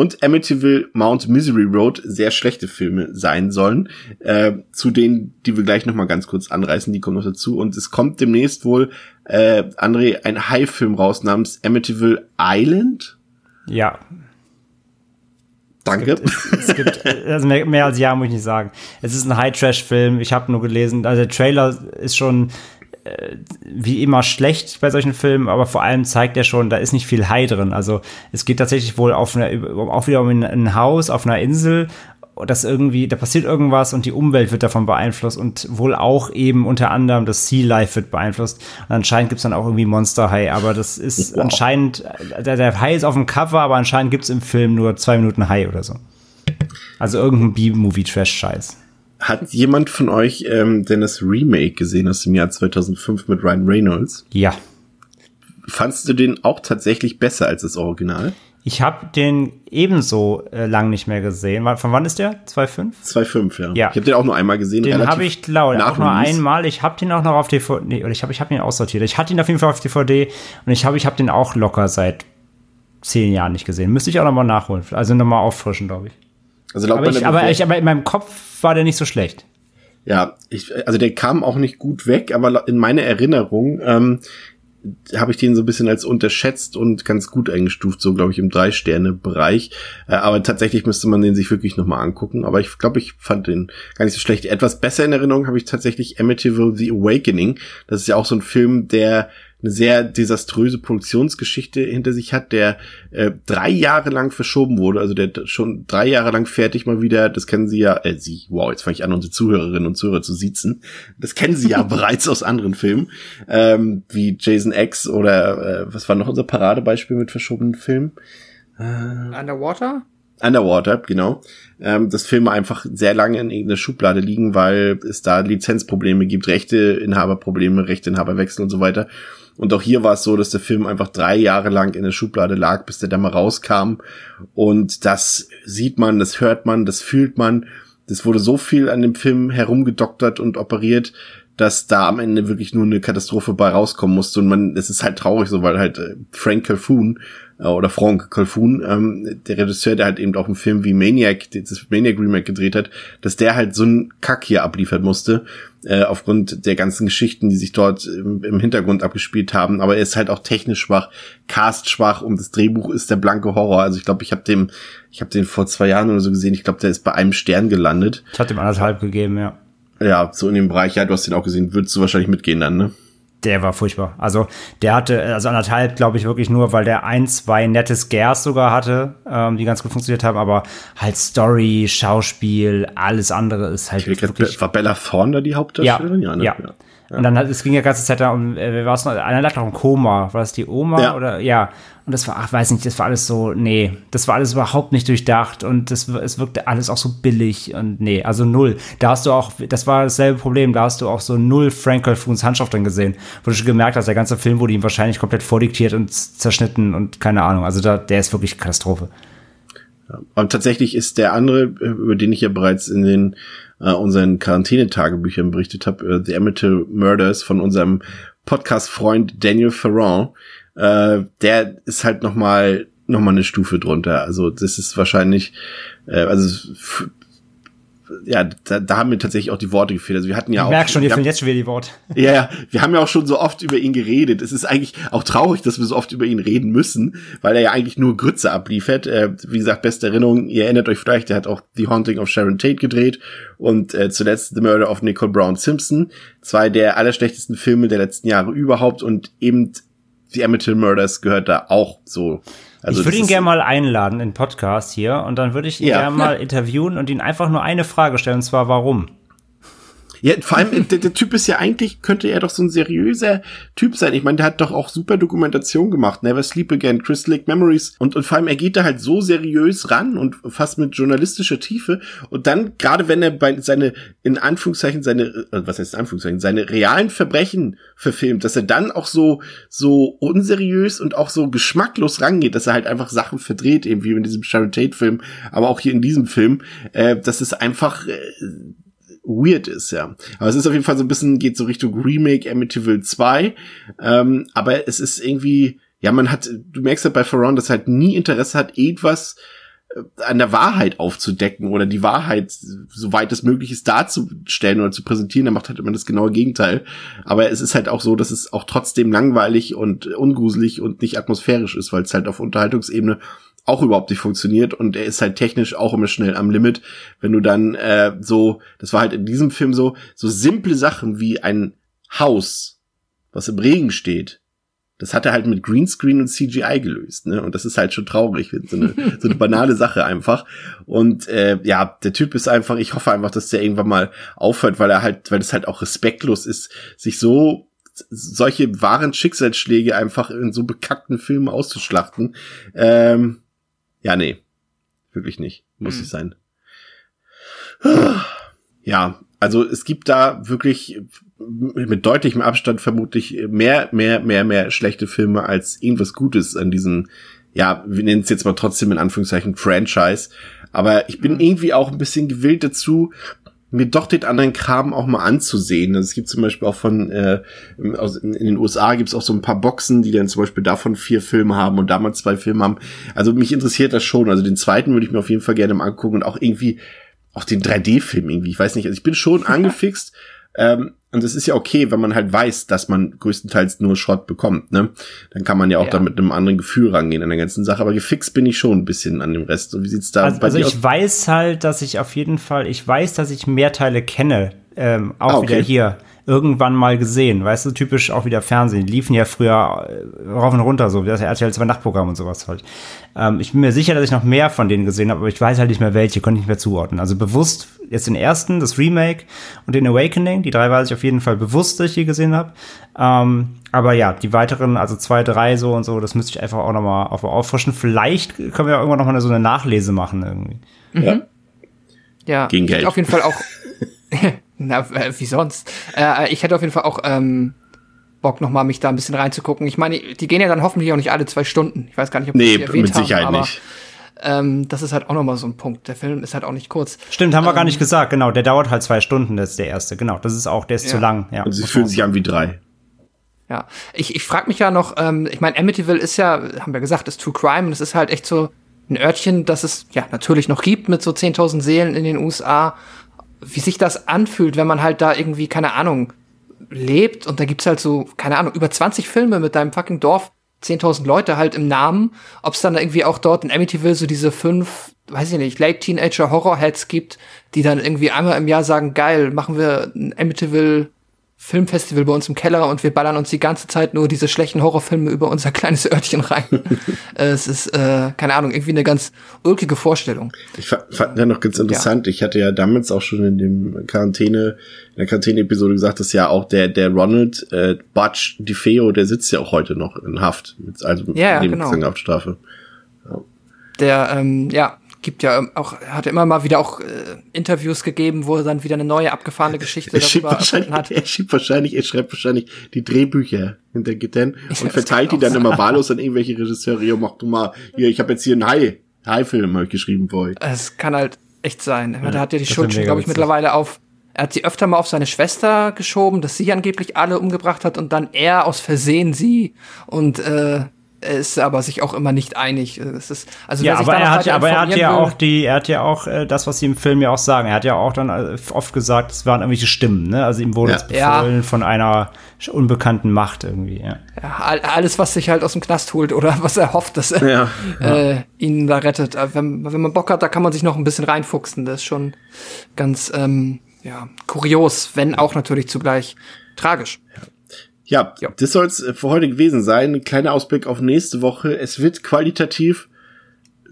C: und Amityville Mount Misery Road sehr schlechte Filme sein sollen. Äh, zu denen, die wir gleich nochmal ganz kurz anreißen, die kommen noch dazu. Und es kommt demnächst wohl, äh, André, ein High-Film raus namens Amityville Island.
H: Ja.
C: Danke.
H: Es gibt, es gibt also mehr, mehr, als ja, muss ich nicht sagen. Es ist ein High-Trash-Film. Ich habe nur gelesen, also der Trailer ist schon wie immer schlecht bei solchen Filmen, aber vor allem zeigt er schon, da ist nicht viel High drin. Also es geht tatsächlich wohl auf eine, auch wieder um ein Haus auf einer Insel, das irgendwie, da passiert irgendwas und die Umwelt wird davon beeinflusst und wohl auch eben unter anderem das Sea Life wird beeinflusst. Und anscheinend gibt's dann auch irgendwie Monster High, aber das ist wow. anscheinend, der, der High ist auf dem Cover, aber anscheinend gibt's im Film nur zwei Minuten High oder so. Also irgendein B-Movie-Trash-Scheiß.
C: Hat jemand von euch ähm, denn das Remake gesehen aus dem Jahr 2005 mit Ryan Reynolds?
H: Ja.
C: Fandst du den auch tatsächlich besser als das Original?
H: Ich habe den ebenso äh, lang nicht mehr gesehen. Von wann ist der? 2.5?
C: 2.5, ja.
H: ja.
C: Ich habe den auch nur einmal gesehen.
H: Den habe ich, glaube auch nur einmal. Ich habe den auch noch auf DVD. Nee, ich habe ich hab ihn aussortiert. Ich hatte ihn auf jeden Fall auf DVD und ich habe ich hab den auch locker seit zehn Jahren nicht gesehen. Müsste ich auch nochmal nachholen. Also nochmal auffrischen, glaube ich. Also laut aber, ich, aber, ich, aber in meinem Kopf war der nicht so schlecht.
C: Ja, ich, also der kam auch nicht gut weg, aber in meiner Erinnerung ähm, habe ich den so ein bisschen als unterschätzt und ganz gut eingestuft, so glaube ich im Drei-Sterne-Bereich. Äh, aber tatsächlich müsste man den sich wirklich nochmal angucken. Aber ich glaube, ich fand den gar nicht so schlecht. Etwas besser in Erinnerung habe ich tatsächlich Amityville The Awakening. Das ist ja auch so ein Film, der eine sehr desaströse Produktionsgeschichte hinter sich hat, der äh, drei Jahre lang verschoben wurde, also der schon drei Jahre lang fertig mal wieder, das kennen Sie ja, äh, Sie, wow, jetzt fange ich an, unsere Zuhörerinnen und Zuhörer zu siezen, das kennen Sie ja bereits aus anderen Filmen, ähm, wie Jason X oder äh, was war noch unser Paradebeispiel mit verschobenen Filmen?
D: Äh, Underwater?
C: Underwater, genau. Ähm, dass Filme einfach sehr lange in irgendeiner Schublade liegen, weil es da Lizenzprobleme gibt, Rechteinhaberprobleme, Rechteinhaberwechsel und so weiter. Und auch hier war es so, dass der Film einfach drei Jahre lang in der Schublade lag, bis der da mal rauskam. Und das sieht man, das hört man, das fühlt man. Das wurde so viel an dem Film herumgedoktert und operiert, dass da am Ende wirklich nur eine Katastrophe bei rauskommen musste. Und man, es ist halt traurig so, weil halt äh, Frank Calhoun äh, oder Frank Calhoun, ähm, der Regisseur, der halt eben auch einen Film wie Maniac, das Maniac Remake gedreht hat, dass der halt so einen Kack hier abliefern musste, äh, aufgrund der ganzen Geschichten, die sich dort im, im, Hintergrund abgespielt haben. Aber er ist halt auch technisch schwach, cast schwach und das Drehbuch ist der blanke Horror. Also ich glaube, ich habe dem, ich habe den vor zwei Jahren oder so gesehen. Ich glaube, der ist bei einem Stern gelandet.
H: Ich hatte ihm anderthalb gegeben, ja.
C: Ja, so in dem Bereich. Ja, du hast den auch gesehen. Würdest du wahrscheinlich mitgehen dann, ne?
H: Der war furchtbar. Also der hatte, also anderthalb glaube ich wirklich nur, weil der ein, zwei nette Scares sogar hatte, ähm, die ganz gut funktioniert haben, aber halt Story, Schauspiel, alles andere ist halt
C: ich
H: wirklich.
C: War Bella Thorne da die Hauptdarstellerin?
H: Ja, ja, ne? ja. ja. Ja. Und dann hat, es ging ja ganze Zeit da um, äh, wer war es noch? Einer lag noch im Koma. War das die Oma ja. oder? Ja. Und das war, ach, weiß nicht, das war alles so, nee, das war alles überhaupt nicht durchdacht und das, es wirkte alles auch so billig und nee, also null. Da hast du auch, das war dasselbe Problem, da hast du auch so null Frank Calfouns Handschrift drin gesehen, wo du schon gemerkt hast, der ganze Film wurde ihm wahrscheinlich komplett vordiktiert und zerschnitten und keine Ahnung. Also da, der ist wirklich Katastrophe.
C: Und tatsächlich ist der andere, über den ich ja bereits in den äh, unseren Quarantänetagebüchern berichtet habe, äh, The Amityville Murders von unserem Podcast-Freund Daniel Ferrand, äh, der ist halt noch mal noch mal eine Stufe drunter. Also das ist wahrscheinlich, äh, also ja, da, da haben mir tatsächlich auch die Worte gefehlt. Also wir hatten ja
H: ich
C: auch.
H: Merk schon, dir fehlen jetzt schon wieder die Worte.
C: Ja, ja, wir haben ja auch schon so oft über ihn geredet. Es ist eigentlich auch traurig, dass wir so oft über ihn reden müssen, weil er ja eigentlich nur Grütze abliefert. Äh, wie gesagt, beste Erinnerung, ihr erinnert euch vielleicht, er hat auch The Haunting of Sharon Tate gedreht und äh, zuletzt The Murder of Nicole Brown Simpson. Zwei der allerschlechtesten Filme der letzten Jahre überhaupt und eben The Amityville Murders gehört da auch so
H: also ich würde ihn gerne mal einladen in den Podcast hier und dann würde ich ihn ja. gerne mal interviewen und ihn einfach nur eine Frage stellen, und zwar warum.
C: Ja, vor allem, der, der, Typ ist ja eigentlich, könnte er doch so ein seriöser Typ sein. Ich meine, der hat doch auch super Dokumentation gemacht. Never Sleep Again, Crystal Lake Memories. Und, und vor allem, er geht da halt so seriös ran und fast mit journalistischer Tiefe. Und dann, gerade wenn er bei seine, in Anführungszeichen, seine, äh, was heißt in Anführungszeichen, seine realen Verbrechen verfilmt, dass er dann auch so, so unseriös und auch so geschmacklos rangeht, dass er halt einfach Sachen verdreht, eben wie in diesem Sharon Tate Film, aber auch hier in diesem Film, äh, das ist einfach, äh, weird ist, ja. Aber es ist auf jeden Fall so ein bisschen, geht so Richtung Remake Amityville 2. Ähm, aber es ist irgendwie, ja, man hat, du merkst halt bei Ferron, dass halt nie Interesse hat, irgendwas äh, an der Wahrheit aufzudecken oder die Wahrheit, soweit es möglich ist, darzustellen oder zu präsentieren, dann macht halt immer das genaue Gegenteil. Aber es ist halt auch so, dass es auch trotzdem langweilig und ungruselig und nicht atmosphärisch ist, weil es halt auf Unterhaltungsebene auch überhaupt nicht funktioniert und er ist halt technisch auch immer schnell am Limit. Wenn du dann äh, so, das war halt in diesem Film so, so simple Sachen wie ein Haus, was im Regen steht, das hat er halt mit Greenscreen und CGI gelöst, ne? Und das ist halt schon traurig, so eine, so eine banale Sache einfach. Und äh, ja, der Typ ist einfach, ich hoffe einfach, dass der irgendwann mal aufhört, weil er halt, weil es halt auch respektlos ist, sich so solche wahren Schicksalsschläge einfach in so bekackten Filmen auszuschlachten. Ähm, ja, nee. Wirklich nicht. Muss hm. nicht sein. Ja, also es gibt da wirklich mit deutlichem Abstand vermutlich mehr, mehr, mehr, mehr schlechte Filme als irgendwas Gutes an diesem, ja, wir nennen es jetzt mal trotzdem in Anführungszeichen Franchise. Aber ich bin hm. irgendwie auch ein bisschen gewillt dazu, mir doch den anderen Kram auch mal anzusehen. Also es gibt zum Beispiel auch von, äh, aus, in, in den USA gibt es auch so ein paar Boxen, die dann zum Beispiel davon vier Filme haben und damals zwei Filme haben. Also mich interessiert das schon. Also den zweiten würde ich mir auf jeden Fall gerne mal angucken und auch irgendwie, auch den 3D-Film irgendwie. Ich weiß nicht, also ich bin schon angefixt. Ähm, und es ist ja okay, wenn man halt weiß, dass man größtenteils nur Schrott bekommt, ne? Dann kann man ja auch ja. da mit einem anderen Gefühl rangehen an der ganzen Sache. Aber gefixt bin ich schon ein bisschen an dem Rest. Und wie sieht's da
H: also,
C: bei
H: also
C: dir
H: ich aus? weiß halt, dass ich auf jeden Fall, ich weiß, dass ich mehr Teile kenne, ähm, auch ah, okay. wieder hier irgendwann mal gesehen. Weißt du, typisch auch wieder Fernsehen. Die liefen ja früher äh, rauf und runter, so wie das RTL 2 Nachtprogramm und sowas halt. Ähm, ich bin mir sicher, dass ich noch mehr von denen gesehen habe, aber ich weiß halt nicht mehr welche, konnte ich nicht mehr zuordnen. Also bewusst jetzt den ersten, das Remake und den Awakening, die drei weiß ich auf jeden Fall bewusst, dass ich die gesehen habe. Ähm, aber ja, die weiteren, also zwei, drei so und so, das müsste ich einfach auch nochmal auf, auffrischen. Vielleicht können wir ja irgendwann nochmal so eine Nachlese machen irgendwie.
C: Ja.
D: Ja,
C: Gegen Geld.
D: auf jeden Fall auch. Na, äh, wie sonst? Äh, ich hätte auf jeden Fall auch ähm, Bock, noch mal mich da ein bisschen reinzugucken. Ich meine, die gehen ja dann hoffentlich auch nicht alle zwei Stunden. Ich weiß gar nicht, ob
C: Nee,
D: die erwähnt
C: mit Sicherheit
D: haben, aber,
C: nicht.
D: Ähm, das ist halt auch noch mal so ein Punkt. Der Film ist halt auch nicht kurz.
H: Stimmt, haben wir gar nicht gesagt, genau. Der dauert halt zwei Stunden, das ist der erste. Genau, das ist auch, der ist
D: Ja.
H: zu lang. Ja,
C: Und sie fühlen sich an wie drei.
D: Ja, ich, ich frage mich ja noch, ähm, ich meine, Amityville ist ja, haben wir gesagt, ist True Crime und es ist halt echt so ein Örtchen, das es ja natürlich noch gibt mit so 10.000 Seelen in den USA. Wie sich das anfühlt, wenn man halt da irgendwie, keine Ahnung, lebt und da gibt's halt so, keine Ahnung, über 20 Filme mit deinem fucking Dorf, 10.000 Leute halt im Namen. Ob es dann irgendwie auch dort in Amityville so diese fünf, weiß ich nicht, Late Teenager Horrorheads gibt, die dann irgendwie einmal im Jahr sagen, geil, machen wir ein Amityville Filmfestival bei uns im Keller und wir ballern uns die ganze Zeit nur diese schlechten Horrorfilme über unser kleines Örtchen rein. Äh, es ist, äh, keine Ahnung, irgendwie eine ganz ulkige Vorstellung.
C: Ich fa- fand ja noch ganz interessant. Ich hatte ja damals auch schon in dem Quarantäne, in der Quarantäne-Episode gesagt, dass ja auch der, der Ronald äh, Butch DiFeo, der sitzt ja auch heute noch in Haft. Mit, also mit
D: Ja, ja, genau.
C: Haftstrafe.
D: Der, ähm, ja, gibt ja ähm, auch, hat immer mal wieder auch äh, Interviews gegeben, wo er dann wieder eine neue abgefahrene Geschichte
C: Er schiebt,
D: darüber
C: wahrscheinlich,
D: erfunden hat.
C: er schiebt wahrscheinlich, er schreibt wahrscheinlich die Drehbücher hinter Gittern und verteilt die dann
D: auch
C: immer wahllos an irgendwelche Regisseure. Ja, mach du mal, hier, ich habe jetzt hier einen Hai, Hai-Film hab ich geschrieben für euch.
D: Es kann halt echt sein. Ja, der hat ja die Schuld schon, glaube ich, mittlerweile auf. Er hat sie öfter mal auf seine Schwester geschoben, dass sie angeblich alle umgebracht hat und dann er aus Versehen sie. Und äh, ist aber sich auch immer nicht einig. Es ist, also
H: Ja,
D: wer sich
H: aber er hat, ja- aber er hat ja
D: will-
H: auch die, er hat ja auch äh, das, was sie im Film ja auch sagen. Er hat ja auch dann äh, oft gesagt, es waren irgendwelche Stimmen, ne? Also ihm wurde
C: Ja.
H: es befohlen von einer unbekannten Macht irgendwie, ja.
D: Ja, all- alles, was sich halt aus dem Knast holt oder was er hofft, dass er
C: Ja.
D: äh, ihn da rettet. Äh, Wenn, wenn man Bock hat, da kann man sich noch ein bisschen reinfuchsen. Das ist schon ganz ähm, ja, kurios, wenn auch natürlich zugleich tragisch.
C: Ja,
D: Ja.
C: das soll es für heute gewesen sein. Ein kleiner Ausblick auf nächste Woche. Es wird qualitativ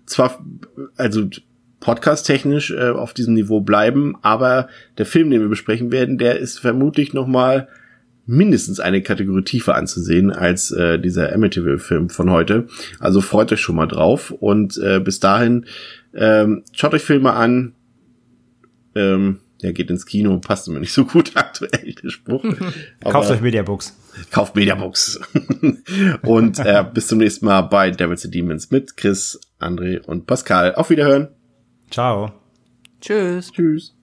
C: zwar, also podcast-technisch äh, auf diesem Niveau bleiben, aber der Film, den wir besprechen werden, der ist vermutlich noch mal mindestens eine Kategorie tiefer anzusehen als äh, dieser Amityville-Film von heute. Also freut euch schon mal drauf und äh, bis dahin ähm, schaut euch Filme an. Ähm, der geht ins Kino, passt mir nicht so gut aktuell, der Spruch.
H: Kauft euch Mediabooks.
C: Kauft Mediabooks. und äh, bis zum nächsten Mal bei Devils and Demons mit Chris, André und Pascal. Auf Wiederhören.
H: Ciao.
D: Tschüss.
C: Tschüss.